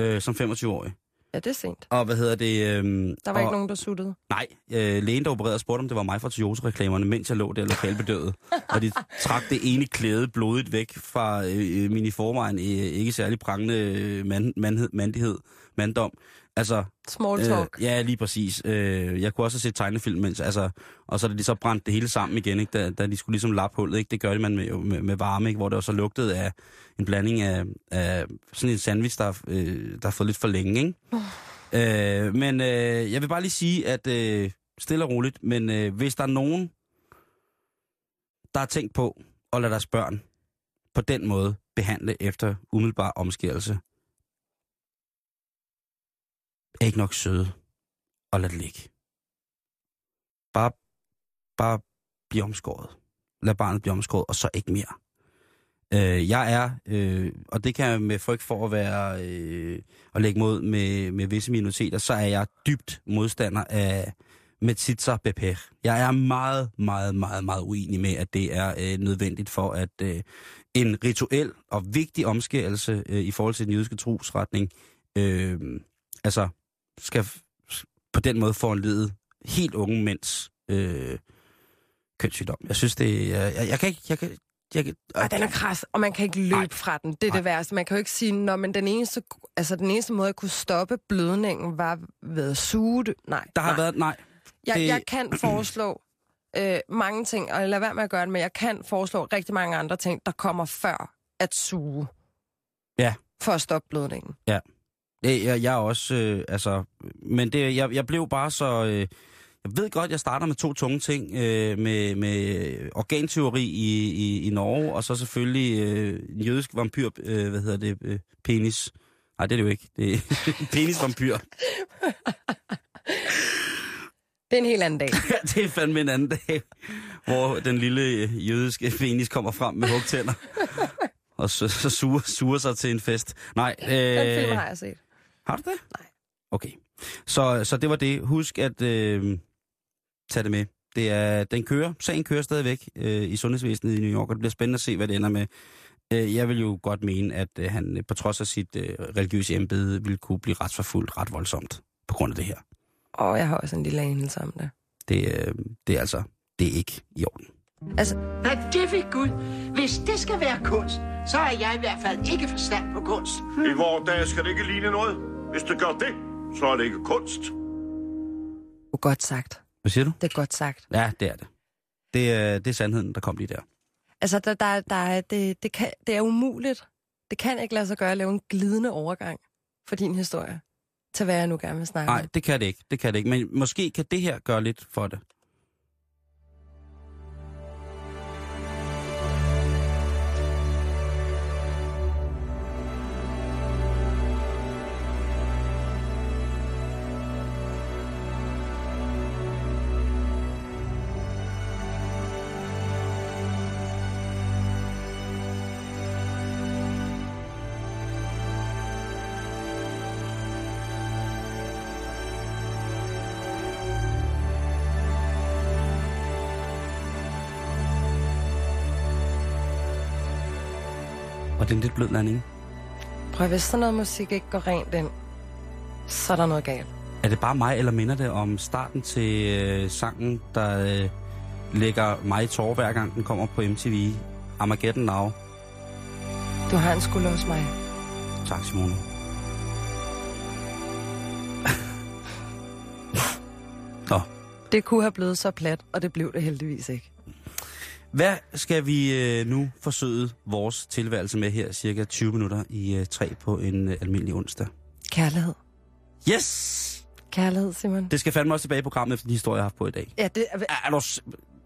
øh, som 25-årig. Ja, det er sent. Og hvad hedder det? Øh, Der var og, ikke nogen, der suttede. Nej, øh, lægen, der opererede, spurgte, om det var mig fra Toyota-reklamerne, mens jeg lå der lokalbedøvet. og de trak det ene klæde blodigt væk fra øh, min i forvejen øh, ikke særlig prangende øh, mand, mandhed, mandighed, manddom. Altså, Small talk. Øh, ja, lige præcis. Øh, jeg kunne også have set tegnefilm, mens, altså, og så da de så brændte det hele sammen igen, ikke, da, da de skulle ligesom lappe hullet, ikke, det gør man med, med, med varme, ikke, hvor det også lugtede af en blanding af, af sådan en sandwich, der, øh, der har fået lidt for længe. Ikke? Øh, men øh, jeg vil bare lige sige, at øh, stille og roligt, men øh, hvis der er nogen, der har tænkt på at lade deres børn på den måde behandle efter umiddelbar omskærelse, er ikke nok søde og lad det ligge. Bare, bare blive omskåret. Lad barnet blive omskåret, og så ikke mere. Øh, jeg er, øh, og det kan jeg med frygt for at være øh, at lægge mod med, med visse minoriteter, så er jeg dybt modstander af Metsitsa Beper. Jeg er meget, meget, meget, meget uenig med, at det er øh, nødvendigt for, at øh, en rituel og vigtig omskærelse øh, i forhold til den jødiske trosretning, øh, altså skal på den måde foranlede helt unge mænds øh, kønssygdom. Jeg synes, det er... Jeg, jeg kan ikke... Jeg kan, jeg kan, Ej, den er kras, og man kan ikke løbe Nej. fra den. Det er Nej. det værste. Man kan jo ikke sige, Nå, men den eneste, altså, den eneste måde, jeg kunne stoppe blødningen, var ved at suge det. Nej, der har nej. været... Nej, Jeg, det- jeg kan foreslå øh, mange ting, og lad være med at gøre det, men jeg kan foreslå rigtig mange andre ting, der kommer før at suge. Ja. For at stoppe blødningen. Det, jeg, jeg er også, øh, altså, men det, jeg, jeg blev bare så, øh, jeg ved godt, jeg starter med to tunge ting, øh, med, med organteori i, i, i Norge, og så selvfølgelig øh, en jødisk vampyr, øh, hvad hedder det, øh, penis. Nej, det er det jo ikke. Det er penisvampyr. Det er en helt anden dag. Det er fandme en anden dag, hvor den lille øh, jødiske penis kommer frem med hugtænder. Og så, så suger, suger sig til en fest. Nej, Den film øh, har jeg set. Har du det? Nej. Okay. Så, så det var det. Husk at øh, tage det med. Det er, den kører, sagen kører stadigvæk øh, i sundhedsvæsenet i New York, og det bliver spændende at se, hvad det ender med. Øh, jeg vil jo godt mene, at øh, han øh, på trods af sit øh, religiøse embede ville kunne blive retsforfulgt ret voldsomt på grund af det her. Og jeg har også en lille anelse om det. Det, øh, det er altså, det er ikke i orden. Altså, Nej, det vil Gud. Hvis det skal være kunst, så er jeg i hvert fald ikke forstand på kunst. I vores dag skal det ikke ligne noget. Hvis det gør det, så er det ikke kunst. det er godt sagt. Hvad siger du? Det er godt sagt. Ja, det er det. Det er, det er sandheden, der kom lige der. Altså, der, der, der er, det, det, kan, det er umuligt. Det kan ikke lade sig gøre at lave en glidende overgang for din historie til hvad jeg nu gerne vil snakke Nej, det kan det ikke. Det kan det ikke. Men måske kan det her gøre lidt for det. Og det er en lidt blød landing. Prøv, hvis sådan noget musik ikke går rent ind, så er der noget galt. Er det bare mig, eller minder det om starten til øh, sangen, der øh, lægger mig i tårer, hver gang den kommer på MTV? Armageddon Now. Du har en skulder hos mig. Tak, Simone. Nå, Det kunne have blevet så plat, og det blev det heldigvis ikke. Hvad skal vi øh, nu forsøge vores tilværelse med her, cirka 20 minutter i øh, 3 på en øh, almindelig onsdag? Kærlighed. Yes! Kærlighed, Simon. Det skal fandme også tilbage i programmet efter de historier, jeg har haft på i dag. Ja, det, er, Er, du,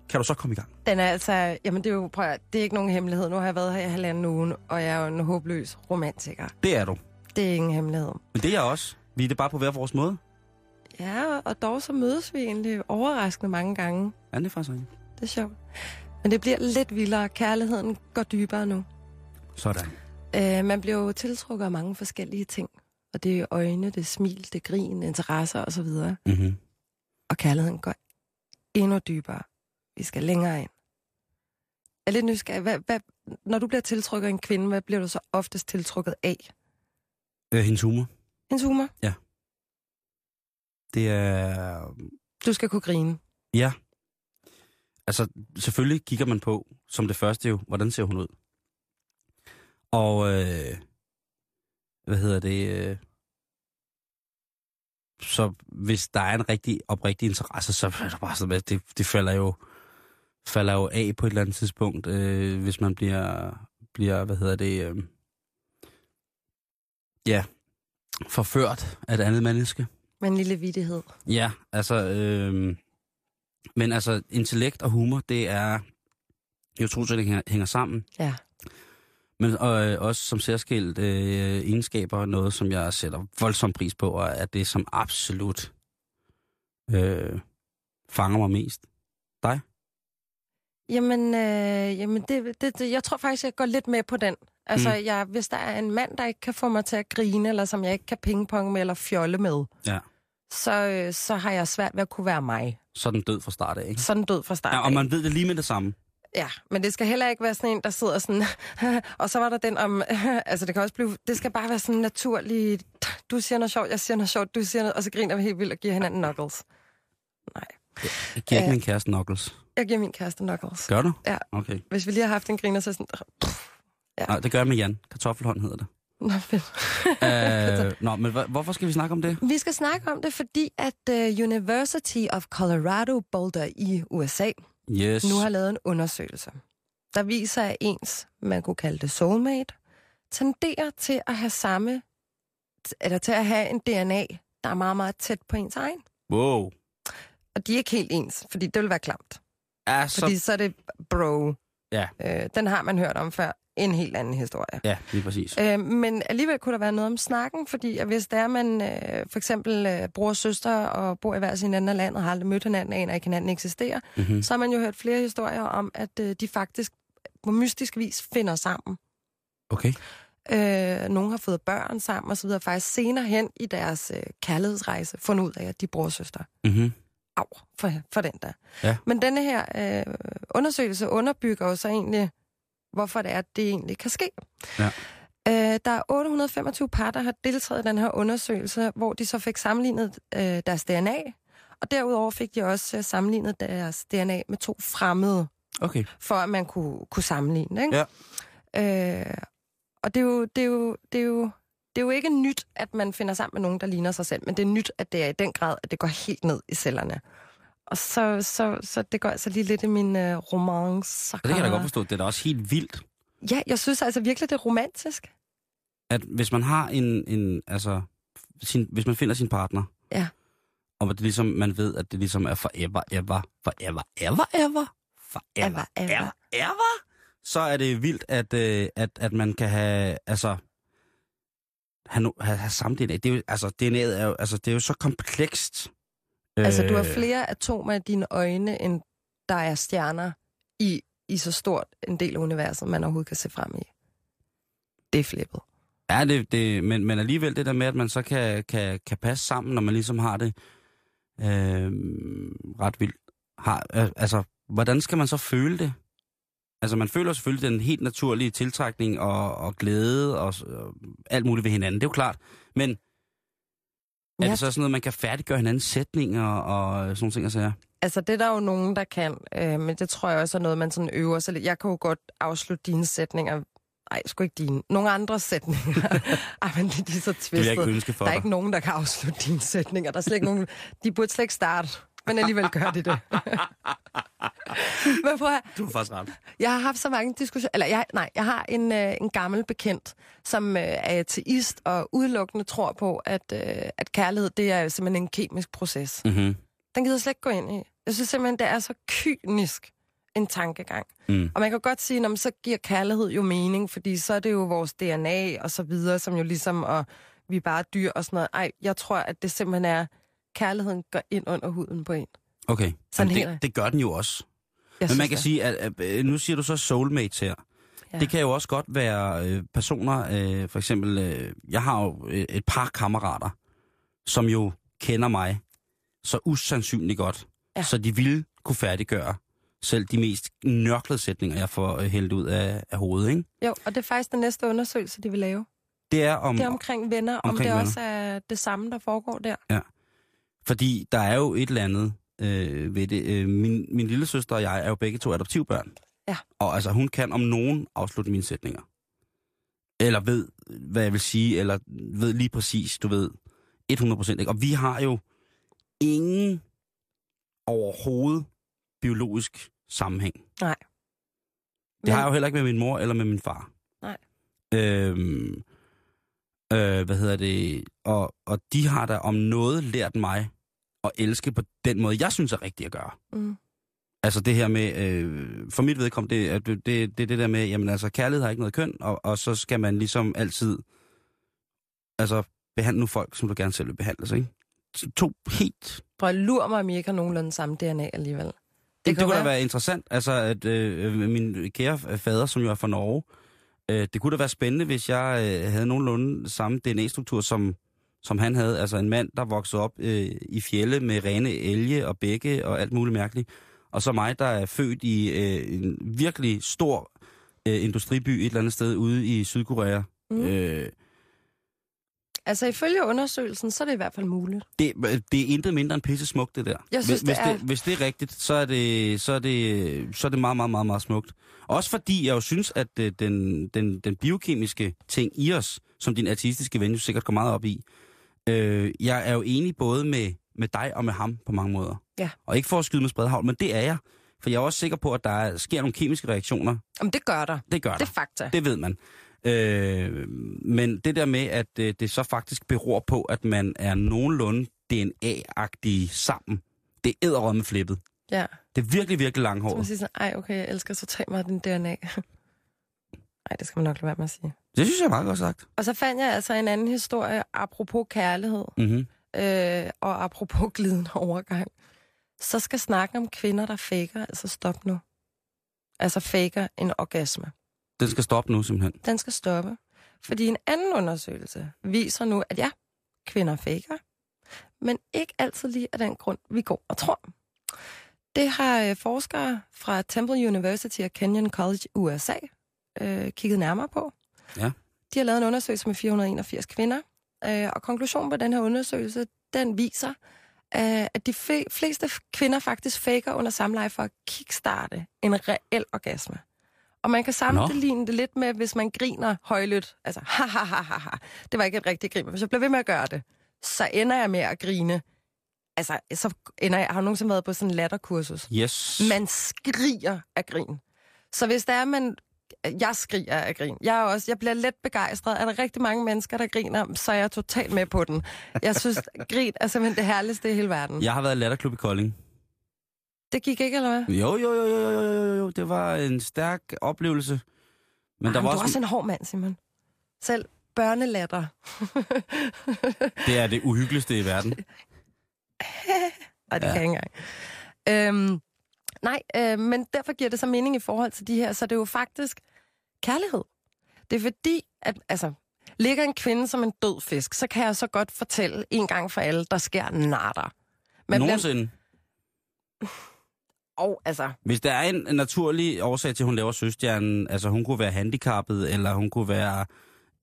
kan du så komme i gang? den er altså... Jamen, det er jo... Prøv, at- det er ikke nogen hemmelighed. Nu har jeg været her i halvanden uge, og jeg er jo en håbløs romantiker. Det er du. Det er ingen hemmelighed. Men det er jeg også. Vi er det bare på hver vores måde. Ja, og dog så mødes vi egentlig overraskende mange gange. Ja, det er faktisk rigtigt. Det er sjovt. Men det bliver lidt vildere. Kærligheden går dybere nu. Sådan. Øh, man bliver jo tiltrukket af mange forskellige ting. Og det er øjne, det er smil, det er grin, interesser osv. Mm-hmm. Og kærligheden går endnu dybere. Vi skal længere ind. Jeg er lidt nysgerrig. Hvad, hvad, når du bliver tiltrukket af en kvinde, hvad bliver du så oftest tiltrukket af? Øh, hendes humor. Hendes humor. Det er... Du skal kunne grine. Ja. Altså, selvfølgelig kigger man på, som det første jo, hvordan ser hun ud? Og, øh, hvad hedder det? Øh, så hvis der er en rigtig oprigtig interesse, så er det bare sådan, det, det falder jo falder jo af på et eller andet tidspunkt, øh, hvis man bliver, bliver, hvad hedder det, øh, ja, forført af et andet menneske. Med en lille vidighed. Ja, altså, øh, men altså, intellekt og humor, det er jo to ting, der hænger, hænger sammen. Ja. Men øh, også som særskilt øh, egenskaber, noget som jeg sætter voldsom pris på, og er det, som absolut øh, fanger mig mest. Dig? Jamen, øh, jamen det, det, det, jeg tror faktisk, jeg går lidt med på den. Altså, mm. jeg, hvis der er en mand, der ikke kan få mig til at grine, eller som jeg ikke kan pingpong med eller fjolle med, Ja. Så, øh, så har jeg svært ved at kunne være mig. Så den død fra start af, ikke? Sådan død fra start. Ja, og af. man ved det lige med det samme. Ja, men det skal heller ikke være sådan en, der sidder sådan... og så var der den om... altså, det kan også blive... Det skal bare være sådan naturligt... Du siger noget sjovt, jeg siger noget sjovt, du siger noget... Og så griner vi helt vildt og giver hinanden knuckles. Nej. Jeg giver ikke Øh. min kæreste knuckles. Jeg giver min kæreste knuckles. Gør du? Ja. Okay. Hvis vi lige har haft en griner, så sådan... Ja. Nej, det gør jeg med Jan. Kartoffelhånd hedder det. Nå, fedt. øh, nå, men hvorfor skal vi snakke om det? Vi skal snakke om det, fordi at uh, University of Colorado Boulder i USA Yes. nu har lavet en undersøgelse, der viser, at ens, man kunne kalde det soulmate, tenderer til at have samme, eller til at have en DNA, der er meget, meget tæt på ens egen. Wow. Og de er ikke helt ens, fordi det vil være klamt. Ja, så... Fordi så er det bro. Ja. Øh, den har man hørt om før. En helt anden historie. Ja, lige præcis. Øh, men alligevel kunne der være noget om snakken, fordi at hvis der er, man øh, for eksempel øh, bror og søster og bor i hver sin ende af landet, har aldrig mødt hinanden, aner ikke hinanden eksisterer, Mm-hmm. så har man jo hørt flere historier om, at øh, de faktisk på mystisk vis finder sammen. Okay. Øh, nogle har fået børn sammen og så videre. Faktisk senere hen i deres øh, kærlighedsrejse fundet ud af, at de er brorsøster. Mm-hmm. Au, for, for den der. Ja. Men denne her øh, undersøgelse underbygger jo så egentlig, hvorfor det er, at det egentlig kan ske. Ja. Øh, der er 825 par, der har deltaget i den her undersøgelse, hvor de så fik sammenlignet øh, deres DNA, og derudover fik de også øh, sammenlignet deres DNA med to fremmede, Okay. for at man kunne, kunne sammenligne. Ikke? Ja. Øh, og det er, jo, det, er jo, det, er jo, det er jo ikke nyt, at man finder sammen med nogen, der ligner sig selv, men det er nyt, at det er i den grad, at det går helt ned i cellerne. Og så, så, så det går altså lige lidt i min øh, romance. Det kan jeg da godt forstå. Det er da også helt vildt, Ja, jeg synes altså virkelig, det er romantisk. at hvis man har en, en altså, sin, hvis man finder sin partner, Ja. og det ligesom, man ved, at det ligesom er forever, ever, forever, ever, ever, forever, Ever, ever. ever, så er det vildt, at, øh, at, at man kan have, altså, have, have, have samme DNA. Det er jo, altså, DNA'et er jo, altså, det er jo så komplekst. Altså, du har Øh, flere atomer i dine øjne, end der er stjerner i, i så stort en del af universet, man overhovedet kan se frem i. Det er flippet. Ja, det, det, men, men alligevel det der med, at man så kan, kan, kan passe sammen, når man ligesom har det øh, ret vildt. Har, øh, altså, hvordan skal man så føle det? Altså, man føler selvfølgelig den helt naturlige tiltrækning og, og glæde og øh, alt muligt ved hinanden, det er jo klart. Men er Ja. det så sådan noget, man kan færdiggøre hinandens sætninger og sådan ting, og sager? Altså, det er der jo nogen, der kan, øh, men det tror jeg også er noget, man sådan øver sig lidt. Jeg kan jo godt afslutte dine sætninger. Nej, sgu ikke dine. Nogle andre sætninger. Ej, men de, de er så Det vil jeg ikke ønske for Der er ikke nogen, der kan afslutte dine sætninger. Der er slet ikke nogen... De burde slet ikke starte, men alligevel gør de det. men prøv at, Du har faktisk ret. jeg har haft så mange diskussioner... Eller jeg, nej, jeg har en, øh, en gammel bekendt, som øh, er ateist og udelukkende tror på, at, øh, at kærlighed, det er simpelthen en kemisk proces. Mm-hmm. Den gider jeg slet ikke gå ind i. Jeg synes simpelthen, det er så kynisk en tankegang. Mm. Og man kan godt sige, at så giver kærlighed jo mening, fordi så er det jo vores DNA og så videre, som jo ligesom, og vi er bare dyr og sådan noget. Ej, jeg tror, at det simpelthen er, kærligheden går ind under huden på en. Okay, Sådan Jamen, det, det gør den jo også. Jeg Men man kan det. sige, at, at øh, nu siger du så soulmates her. Ja. Det kan jo også godt være øh, personer, øh, for eksempel, øh, jeg har jo et par kammerater, som jo kender mig så usandsynligt godt, Ja. ja. så de ville kunne færdiggøre selv de mest nørklede sætninger, jeg får hældt ud af, af hovedet. Ikke? Jo, og det er faktisk den næste undersøgelse, de vil lave. Det er om, Det er omkring venner, om omkring det venner. også er det samme, der foregår der. Fordi der er jo et eller andet øh, ved det. Øh, min, min lille søster og jeg er jo begge to adoptivbørn. Ja. Og altså, hun kan om nogen afslutte mine sætninger. Eller ved, hvad jeg vil sige, eller ved lige præcis, du ved, 100 procent. Og vi har jo ingen overhovedet biologisk sammenhæng. Nej. Det har jeg jo heller ikke med min mor eller med min far. Nej. Øhm, øh, hvad hedder det? Og, og de har da om noget lært mig at elske på den måde, jeg synes er rigtigt at gøre. Mm. Altså det her med, øh, for mit vedkommende, det er det, det, det, det der med, jamen altså kærlighed har ikke noget køn, og, og så skal man ligesom altid, altså behandle nu folk, som du gerne selv vil behandles, ikke? To helt Prøv at lure mig, om I ikke har nogenlunde samme DNA alligevel. Det, det kan kunne da være- være interessant, altså at øh, min kære fader, som jo er fra Norge, øh, det kunne da være spændende, hvis jeg øh, havde nogenlunde samme DNA-struktur, som, som han havde. Altså en mand, der voksede op øh, i fjelle med rene elge og bække og alt muligt mærkeligt. Og så mig, der er født i øh, en virkelig stor øh, industriby et eller andet sted ude i Sydkorea. Mm. Øh, Altså ifølge undersøgelsen, så er det i hvert fald muligt. det, det er intet mindre end pisse smukt, det der. Jeg synes, hvis, hvis, det er- det, hvis det er rigtigt, så er det, så er det, så er det meget, meget, meget, meget smukt. Også fordi jeg jo synes, at øh, den, den, den biokemiske ting i os, som din artistiske ven jo sikkert går meget op i, øh, jeg er jo enig både med, med dig og med ham på mange måder. Ja. Og ikke for at skyde med spredhavl, men det er jeg. For jeg er også sikker på, at der er, sker nogle kemiske reaktioner. Jamen, det gør der. Det gør Det der. er fakta. Det ved man. Øh, men det der med, at øh, det så faktisk beror på, at man er nogenlunde DNA-agtige sammen, det er æderrømme flippet. Ja. Det er virkelig, virkelig Så man langhåret. siger sådan, ej, okay, jeg elsker så tag mig din DNA. Ej, det skal man nok lade være med at sige. Det synes jeg er meget godt sagt. Og så fandt jeg altså en anden historie, apropos kærlighed, Mm-hmm. øh, og apropos glidende overgang. Så skal snakken om kvinder, der faker, altså stop nu. Altså faker en orgasme. Den skal stoppe nu, simpelthen. Den skal stoppe. Fordi en anden undersøgelse viser nu, at ja, kvinder faker, men ikke altid lige af den grund, vi går og tror. Det har øh, forskere fra Temple University og Kenyon College USA øh, kigget nærmere på. Ja. De har lavet en undersøgelse med 481 kvinder, øh, og konklusionen på den her undersøgelse, den viser, øh, at de fleste kvinder faktisk faker under samleje for at kickstarte en reel orgasme. Og man kan sammenligne det lidt med, hvis man griner højlydt. Altså, ha, ha, ha, ha, ha. Det var ikke et rigtigt grin, men hvis jeg bliver ved med at gøre det, så ender jeg med at grine. Altså, så ender jeg... Har du nogensinde været på sådan en latterkursus? Yes. Man skriger af grin. Så hvis der er, man... Jeg skriger af grin. Jeg, er også, jeg bliver let begejstret. Er der rigtig mange mennesker, der griner, så er jeg totalt med på den. Jeg synes, grin er simpelthen det herligste i hele verden. Jeg har været i latterklub i Kolding. Det gik ikke, eller hvad? Jo, jo, jo, jo, jo, jo, jo. Det var en stærk oplevelse. Men der Jamen, var du er også... også en hård mand, Simon. Selv børnelatter. Det er det uhyggeligste i verden. Nej, det Ja. kan jeg ikke engang. Øhm, nej, øh, men derfor giver det så mening i forhold til de her, så det er jo faktisk kærlighed. Det er fordi, at altså, ligger en kvinde som en død fisk, så kan jeg så godt fortælle en gang for alle, der sker natter. Man Nogensinde. og altså, Hvis der er en, naturlig årsag til, at hun laver søstjernen, altså hun kunne være handicappet, eller hun kunne være...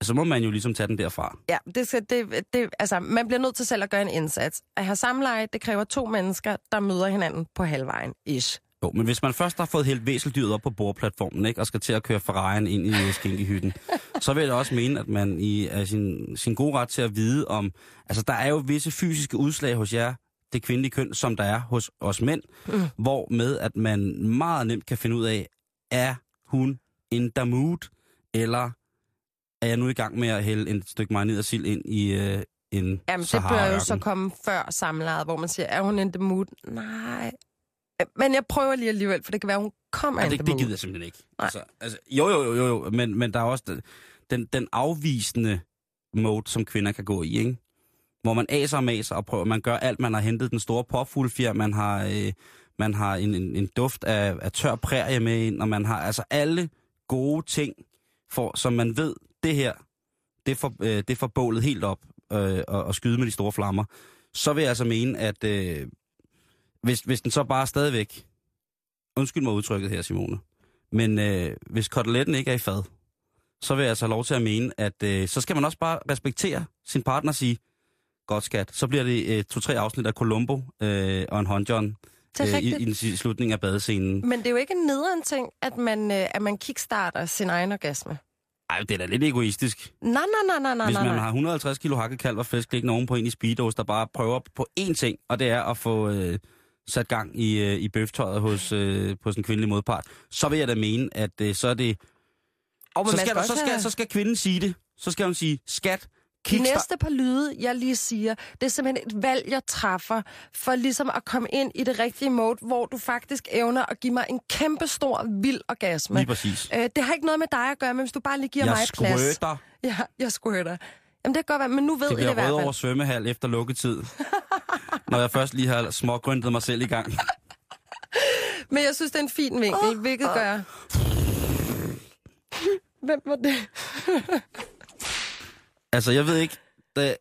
Så må man jo ligesom tage den derfra. ja, det skal, det, det, altså, man bliver nødt til selv at gøre en indsats. At have samleje, det kræver to mennesker, der møder hinanden på halvvejen, ish. Jo, men hvis man først har fået helt væseldyret op på bordplatformen, ikke, og skal til at køre Ferrari'en ind i skænkehytten, så vil jeg også mene, at man i er sin, sin gode ret til at vide om... Altså, der er jo visse fysiske udslag hos jer, det kvindelige køn, som der er hos os mænd, mm. hvor med at man meget nemt kan finde ud af, er hun the mood, eller er jeg nu i gang med at hælde et stykke marineret sild ind i øh, en Jamen, det bør jo så komme før samlejet, hvor man siger, er hun the mood? Nej. Men jeg prøver lige alligevel, for det kan være, hun kommer Ja, det, det gider jeg simpelthen ikke. Nej. Altså, altså, jo, jo, jo, jo, men, men der er også den, den, den afvisende mode, som kvinder kan gå i, ikke? Hvor man aser og maser og prøver, man gør alt, man har hentet den store popfuglfjer, man har, øh, man har en, en, en duft af, af tør prærie med ind, og man har altså alle gode ting, for, som man ved, det her, det får, øh, det får bålet helt op øh, og, og skyde med de store flammer. Så vil jeg altså mene, at øh, hvis, hvis den så bare stadigvæk undskyld mig udtrykket her, Simone, men øh, hvis koteletten ikke er i fad, så vil jeg altså have lov til at mene, at øh, så skal man også bare respektere sin partner og sige, godt skat, så bliver det øh, to-tre afsnit af Columbo øh, og en håndjohn øh, i, i, si- slutningen af badescenen. Men det er jo ikke en nederen ting, at man, øh, at man kickstarter sin egen orgasme. Ej, det er da lidt egoistisk. Nej, nej, nej, nej, nej, Hvis man har 150 kilo hakkekalv og fisk liggende oven på en i speedos, der bare prøver på én ting, og det er at få øh, sat gang i, øh, i bøftøjet hos, øh, på sin kvindelige modpart, så vil jeg da mene, at øh, så er det Og, så skal, så, skal, så skal kvinden sige det. Så skal hun sige, skat, De kickstart. næste par lyde, jeg lige siger, det er simpelthen et valg, jeg træffer, for ligesom at komme ind i det rigtige mode, hvor du faktisk evner at give mig en kæmpe stor, vild orgasme. Lige præcis. Øh, det har ikke noget med dig at gøre, men hvis du bare lige giver Jeg mig plads. skrøter. Ja, jeg squirter. Jamen det kan godt være, men nu ved Det I det i hvert fald. over svømmehal efter lukketid. når jeg først lige har smågrøntet mig selv i gang. Men jeg synes, det er en fin vinkel, oh, hvilket gør... Hvem var det? Altså, jeg ved ikke... Da...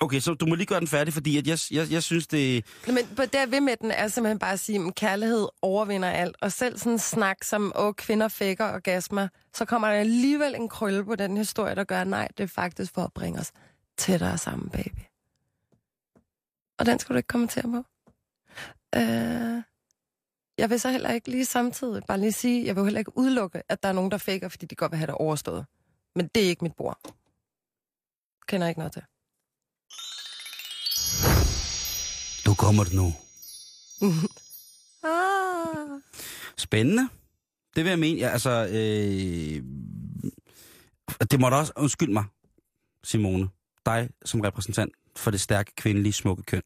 Okay, så du må lige gøre den færdig, fordi at jeg, jeg, jeg synes, det... Men på der ved med den er simpelthen bare at sige, at kærlighed overvinder alt. Og selv sådan en snak som, åh, kvinder fækker orgasmer, så kommer der alligevel en krølle på den historie, der gør, nej, det er faktisk for at bringe os tættere sammen, baby. Og den skal du ikke kommentere på. Øh, jeg vil så heller ikke lige samtidig bare lige sige, jeg vil heller ikke udelukke, at der er nogen, der fækker, fordi de godt vil have det overstået. Men det er ikke mit bord. Kender ikke noget til. Nu kommer nu. Ah. Spændende. Det vil jeg mene. Ja, altså, øh... det må da også... Undskyld mig, Simone. Dig som repræsentant for det stærke, kvindelige, smukke køn.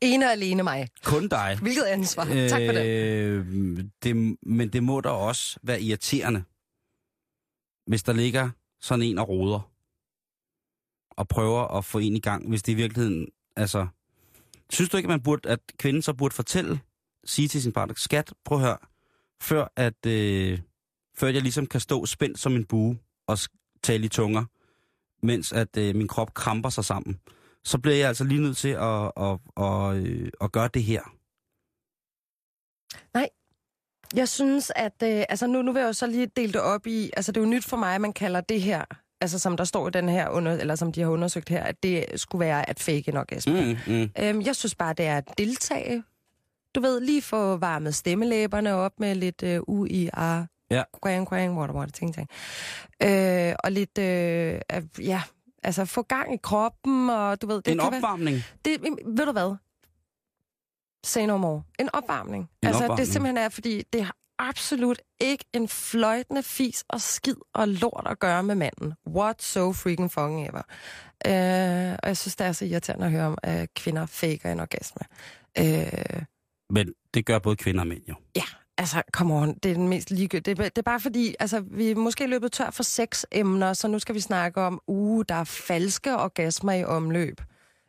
Ene og alene mig. Kun dig. Hvilket ansvar. Tak for det. Øh, det. Men det må da også være irriterende, hvis der ligger sådan en og roder, og prøver at få en i gang, hvis det i virkeligheden, altså... Synes du ikke, at man burde, at kvinden så burde fortælle, sige til sin partner, skat, prøv at høre, før at, øh, før jeg ligesom kan stå spændt som en bue og tale i tunger, mens at øh, min krop kramper sig sammen. Så bliver jeg altså lige nødt til at, at, at, at, at gøre det her. Jeg synes, at... Øh, altså nu, nu vil jeg jo så lige dele det op i... Altså det er jo nyt for mig, at man kalder det her... Altså som der står i den her, under, eller som de har undersøgt her, at det skulle være at fake en orgasme. Mm, mm. Øhm, jeg synes bare, det er at deltage. Du ved, lige få varmet stemmelæberne op med lidt øh, UIR. Ja. Quang, quang, water, water, ting, ting. Øh, og lidt, øh, ja, altså få gang i kroppen, og du ved... Det En kan være- opvarmning. det, ved du hvad? Say no more. En opvarmning. En altså, opvarmning. det simpelthen er, fordi det har absolut ikke en fløjtende fis og skid og lort at gøre med manden. What so freaking fucking ever. Øh, og jeg synes, det er så irriterende at høre om, at kvinder faker en orgasme. Øh, Men det gør både kvinder og mænd jo. ja, altså, come on, det er den mest ligegyldige. Det, er- det er bare fordi, altså, vi er måske løbet tør for seks emner, så nu skal vi snakke om, uh, der er falske orgasmer i omløb.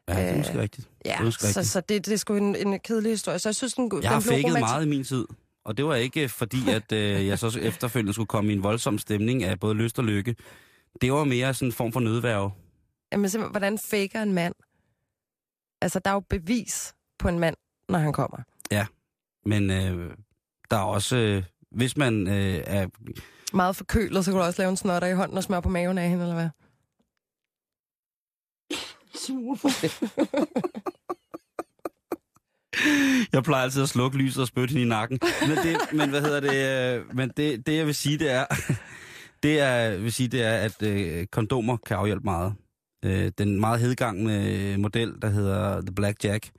Ja, det er Øh, måske rigtigt. Ja, Det er så, rigtigt. så det, det er sgu en, en kedelig historie. Så jeg synes, den, den Jeg har blev faked romantisk- meget i min tid. Og det var ikke øh, fordi, at øh, jeg så efterfølgende skulle komme i en voldsom stemning af både lyst og lykke. Det var mere sådan en form for nødværve. Jamen simpelthen, hvordan faker en mand? Altså, der er jo bevis på en mand, når han kommer. Men øh, der er også, øh, hvis man øh, er... Meget forkølet, så kan du også lave en snotter i hånden og smøre på maven af hende, eller hvad? Jeg plejer altid at slukke lyset og spytte hende i nakken. Men, det, men hvad hedder det? Øh, men det, det, jeg vil sige, det er, det er, vil sige, det er, at øh, kondomer kan afhjælpe meget. Øh, den meget hedgangende øh, model, der hedder The Black Jack,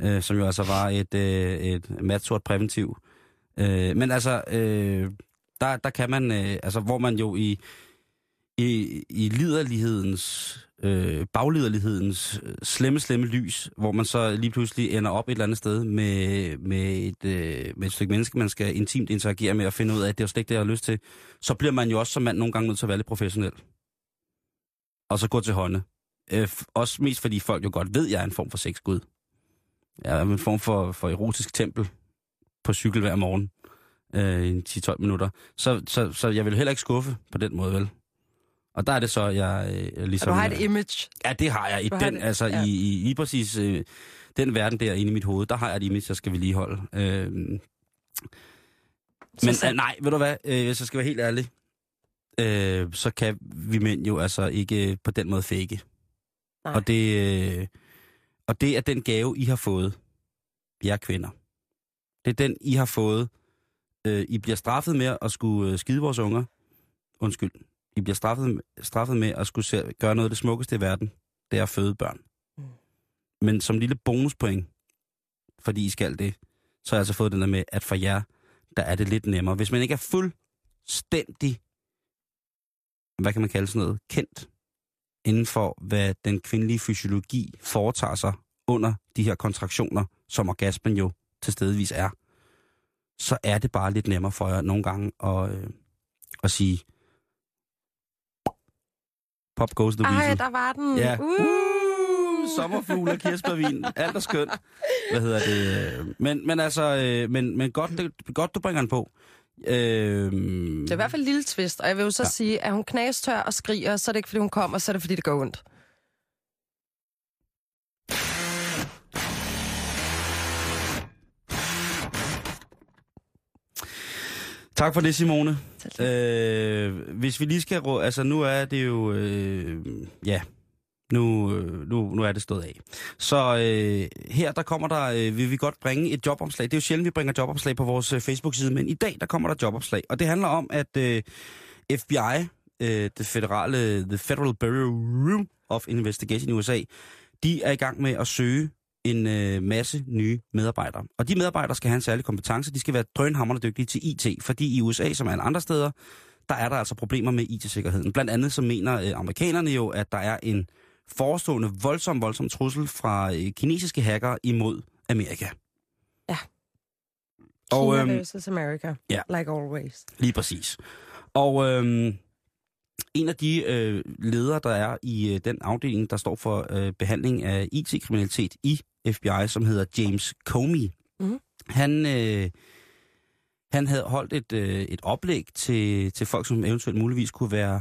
øh, som jo altså var et, øh, et matsort præventiv. Øh, men altså, øh, der, der kan man, øh, altså hvor man jo i, i, i liderlighedens, øh, bagliderlighedens øh, slemme, slemme lys, hvor man så lige pludselig ender op et eller andet sted med, med, et, øh, med et stykke menneske, man skal intimt interagere med og finde ud af, at det er jo slet ikke det, jeg har lyst til, så bliver man jo også som mand nogle gange nødt til at være lidt professionel. Og så gå til hånde. Øh, f- også mest fordi folk jo godt ved, at jeg er en form for sexgud. Jeg er en form for, for erotisk tempel på cykel hver morgen øh, i 10-12 minutter. Så, så, så jeg vil heller ikke skuffe på den måde, vel? Og der er det så, jeg øh, Så ligesom... du har et image. Ja, det har jeg. I Du den, det, altså, ja. i, i, lige præcis øh, den verden der inde i mit hoved, der har jeg et image, jeg skal vedligeholde. Øh, men øh, nej, ved du hvad, øh, hvis jeg skal være helt ærlig, øh, så kan vi mænd jo altså ikke på den måde fake. Nej. Og det, øh, og det er den gave, I har fået, jer kvinder. Det er den, I har fået. Øh, I bliver straffet med at skulle øh, skide vores unger. Undskyld. I bliver straffet, straffet med at skulle se, gøre noget af det smukkeste i verden. Det er at føde børn. Mm. Men som lille bonuspoint, fordi I skal det, så har jeg altså fået den der med, at for jer, der er det lidt nemmere. Hvis man ikke er fuldstændig, hvad kan man kalde sådan noget, kendt inden for, hvad den kvindelige fysiologi foretager sig under de her kontraktioner, som orgasmen jo til stedvis er, så er det bare lidt nemmere for jer nogle gange at, øh, at sige, pop goes the Ej, weasel. der var den. Ja. Uh. Uh, sommerfugl og kirsebærvin. Alt er skønt. Hvad hedder det? Men, men altså, øh, men, men godt, det, godt, du bringer den på. Øh, Det er i hvert fald en lille twist, og jeg vil jo så Ja. sige, at hun knastør og skriger, så er det ikke, fordi hun kommer, så er det, fordi det gør ondt. Tak for det, Simone. Tak. Øh, hvis vi lige skal... Altså, nu er det jo... Øh, ja, nu, øh, nu, nu er det stået af. Så øh, her, der kommer der... Øh, vil vi godt bringe et jobopslag. Det er jo sjældent, vi bringer jobopslag på vores øh, Facebook-side, men i dag, der kommer der jobopslag. Og det handler om, at øh, FBI, øh, det federale... The Federal Bureau of Investigation i USA, de er i gang med at søge en øh, masse nye medarbejdere. Og de medarbejdere skal have en særlig kompetence. De skal være drønhammerende dygtige til IT, fordi i USA, som alle andre steder, der er der altså problemer med IT-sikkerheden. Blandt andet så mener øh, amerikanerne jo, at der er en forestående voldsom, voldsom trussel fra øh, kinesiske hackere imod Amerika. Ja. Og, Kina øhm, versus America, ja. like always. Lige præcis. Og øhm, en af de øh, ledere, der er i øh, den afdeling, der står for øh, behandling af IT-kriminalitet i FBI, som hedder James Comey, Mhm. han, øh, Han havde holdt et, øh, et oplæg til, til folk, som eventuelt muligvis kunne være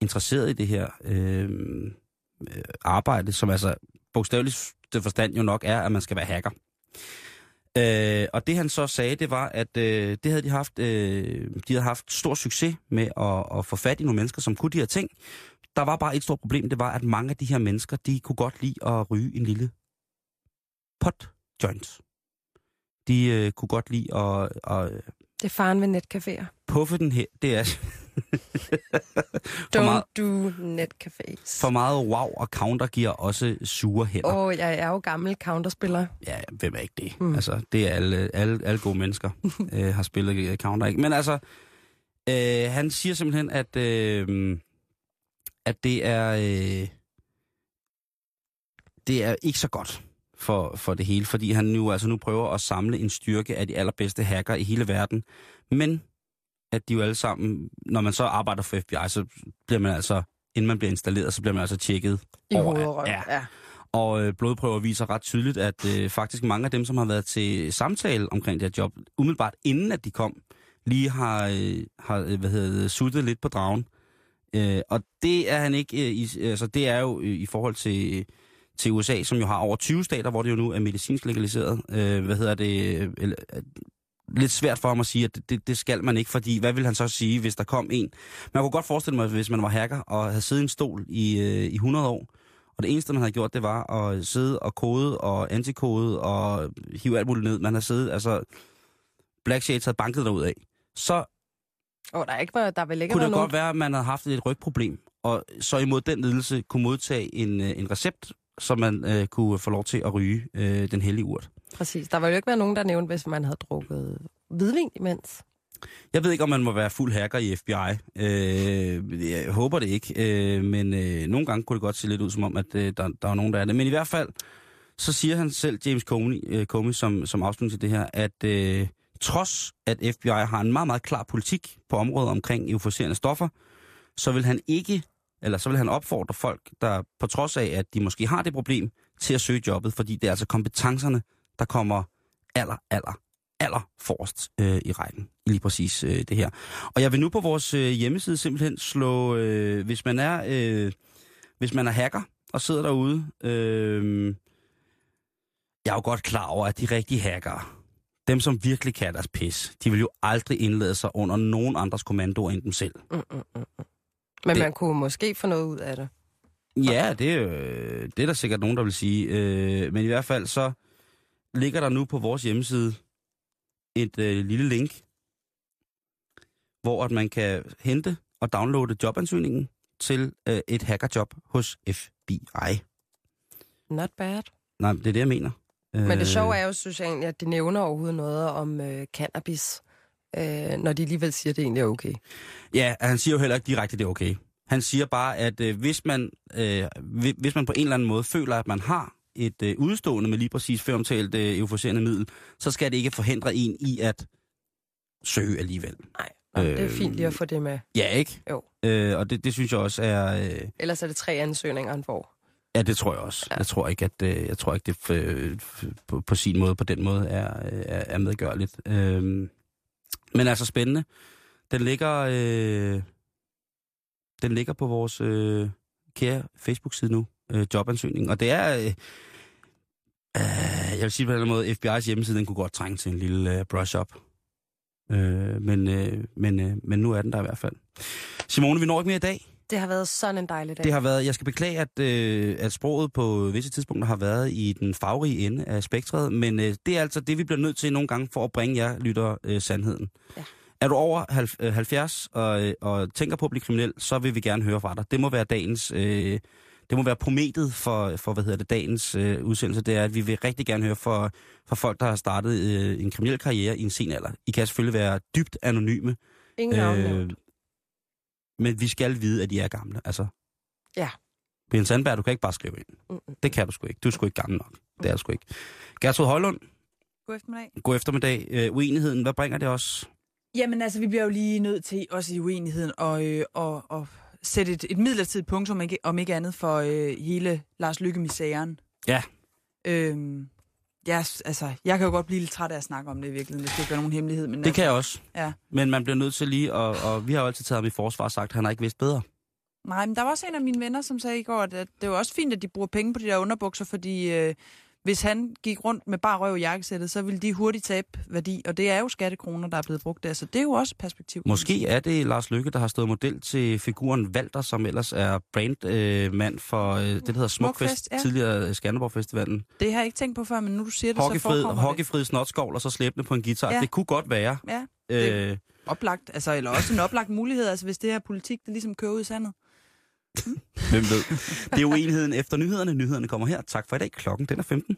interesseret i det her øh, øh, arbejde, som altså bogstaveligt det forstand jo nok er, at man skal være hacker. Øh, og det han så sagde, det var, at øh, det havde de haft, øh, de havde haft stor succes med at, at få fat i nogle mennesker, som kunne de her ting. Der var bare et stort problem, det var, at mange af de her mennesker, de kunne godt lide at ryge en lille pot joint. De øh, kunne godt lide at, at Det er faren ved netcaféer. puffe den her. Det er Don't meget, do netcafés. for meget wow og counter giver også sure hænder. Åh, oh, jeg er jo gammel counterspiller. Ja, hvem er ikke det? Mm. Altså, det er alle, alle, alle gode mennesker, øh, har spillet øh, Counter, ikke? Men altså, øh, han siger simpelthen, at, øh, at det er, øh, det er ikke så godt for, for det hele, fordi han nu, altså nu prøver at samle en styrke af de allerbedste hacker i hele verden, men at de jo alle sammen, når man så arbejder for FBI, så bliver man altså, inden man bliver installeret, så bliver man altså tjekket I over-. Ja, ja. og øh, blodprøver viser ret tydeligt, at øh, faktisk mange af dem, som har været til samtale omkring det her job, umiddelbart inden at de kom, lige har, øh, har øh, hvad hedder det, suttet lidt på dragen. Øh, og det er han ikke, øh, i, altså det er jo øh, i forhold til, til USA, som jo har over 20 stater, hvor det jo nu er medicinsk legaliseret. Øh, hvad hedder det? Øh, øh, lidt svært for ham at sige, at det- det, skal man ikke, fordi hvad vil han så sige, hvis der kom en? Man kunne godt forestille mig, hvis man var hacker og havde siddet i en stol i, øh, i 100 år, og det eneste, man havde gjort, det var at sidde og kode og antikode og hive alt muligt ned. Man har siddet, altså Black Shades havde banket derud af. Så Oh, der, er ikke, der vil ikke kunne det nogen... godt være, at man havde haft et rygproblem, og så imod den lidelse kunne modtage en, øh, en recept, så man øh, kunne få lov til at ryge øh, den hellige urt. Præcis. Der var jo ikke være nogen, der nævnte, hvis man havde drukket hvidvin imens. Jeg ved ikke, om man må være fuld hacker i FBI. Øh, jeg håber det ikke, øh, men øh, nogle gange kunne det godt se lidt ud som om, at øh, der, der er nogen, der er det. Men i hvert fald, så siger han selv, James Comey, øh, Comey som, som afslutning til det her, at øh, trods at FBI har en meget, meget klar politik på området omkring euforiserende stoffer, så vil han ikke, eller så vil han opfordre folk, der på trods af, at de måske har det problem, til at søge jobbet, fordi det er altså kompetencerne, der kommer aller, aller, aller forrest øh, i rækken i lige præcis øh, det her. Og jeg vil nu på vores øh, hjemmeside simpelthen slå, øh, hvis man er øh, hvis man er hacker og sidder derude, øh, jeg er jo godt klar over, at de rigtige hackere, dem som virkelig kan deres pis, de vil jo aldrig indlade sig under nogen andres kommandoer end dem selv. Mm, mm, mm. mm. Men Det- man kunne måske få noget ud af det. Ja, det, jo- det er der sikkert nogen, der vil sige. Øh, men i hvert fald så ligger der nu på vores hjemmeside et øh, lille link, hvor at man kan hente og downloade jobansøgningen til øh, et hackerjob hos FBI. Not bad. Nej, det er det, jeg mener. Men det sjove er jo, synes jeg egentlig, at de nævner overhovedet noget om øh, cannabis, øh, når de alligevel siger, at det egentlig er okay. Ja, han siger jo heller ikke direkte, at det er okay. Han siger bare, at øh, hvis, man, øh, hvi- hvis man på en eller anden måde føler, at man har et øh, udstående med lige præcis før omtalt øh, euforiserende middel, så skal det ikke forhindre en i at søge alligevel. Nej, øh, det er Øh, fint lige at få det med. Ja, ikke? Jo. Øh, og det, det synes jeg også er... Øh, Ellers er det tre ansøgninger, han får. ja, det tror jeg også. Ja. Jeg tror ikke, at øh, jeg tror ikke, det øh, på, på sin måde, på den måde, er, er, er medgørligt. Øh, men altså spændende. Den ligger, øh, den ligger på vores øh, kære Facebook-side nu, øh, jobansøgning. Og det er... Øh, øh, jeg vil sige på den måde, FBI's hjemmeside, den kunne godt trænge til en lille øh, brush-up. Øh, men, øh, men, øh, men nu er den der i hvert fald. Simone, vi når ikke mere i dag. Det har været sådan en dejlig dag. Det har været, jeg skal beklage, at, øh, at sproget på visse tidspunkter har været i den farverige ende af spektret, men øh, det er altså det, vi bliver nødt til nogle gange for at bringe jer lytter øh, sandheden. Ja. Er du over halv- øh, 70 og, øh, og tænker på at blive kriminel, så vil vi gerne høre fra dig. Det må være dagens, øh, det må være prometet for, for hvad hedder det, dagens øh, udsendelse. Det er, at vi vil rigtig gerne høre fra, fra folk, der har startet øh, en kriminel karriere i en sen alder. I kan selvfølgelig være dybt anonyme, Ingen navn Øh, men vi skal vide, at I er gamle. Altså, Ja. Brian Sandberg, du kan ikke bare skrive ind. Mm-mm. Det kan du sgu ikke. Du er sgu ikke gammel nok. Det er du sgu ikke. Gertrud Højlund, God eftermiddag. god eftermiddag. Øh, uenigheden, hvad bringer det os? Jamen altså, vi bliver jo lige nødt til, også i uenigheden, at, øh, at, at sætte et, et midlertidigt punktum, om ikke, om ikke andet, for øh, hele Lars Lykke-misæren. Ja. Øhm, jeg, altså, jeg kan jo godt blive lidt træt af at snakke om det i virkeligheden, hvis det ikke er nogen hemmelighed. Men Det altså, kan jeg også. Ja. Men man bliver nødt til lige, og, og vi har jo altid taget ham i forsvar og sagt, at han har ikke vidst bedre. Nej, men der var også en af mine venner, som sagde i går, at at det var også fint, at de bruger penge på de der underbukser, fordi øh, hvis han gik rundt med bare røv i jakkesættet, så ville de hurtigt tabe værdi, og det er jo skattekroner, der er blevet brugt der, så det er jo også perspektiv. Måske er det Lars Lykke, der har stået model til figuren Walter, som ellers er brandmand øh, for øh, det, der hedder Smukfest, Smukfest, ja. tidligere Skanderborg Festivalen. Det har jeg ikke tænkt på før, men nu du siger det, så Hockeyfrid, forekommer det. Hockeyfrid Snotskov, og så slæbende på en guitar. Ja. Det kunne godt være. Ja, det- Øh, oplagt, altså, eller også en oplagt mulighed, altså hvis det her politik, det ligesom kører ud i sandet hvem ved. Det er uenigheden efter nyhederne. Nyhederne kommer her. Tak for i dag. Klokken den er 15.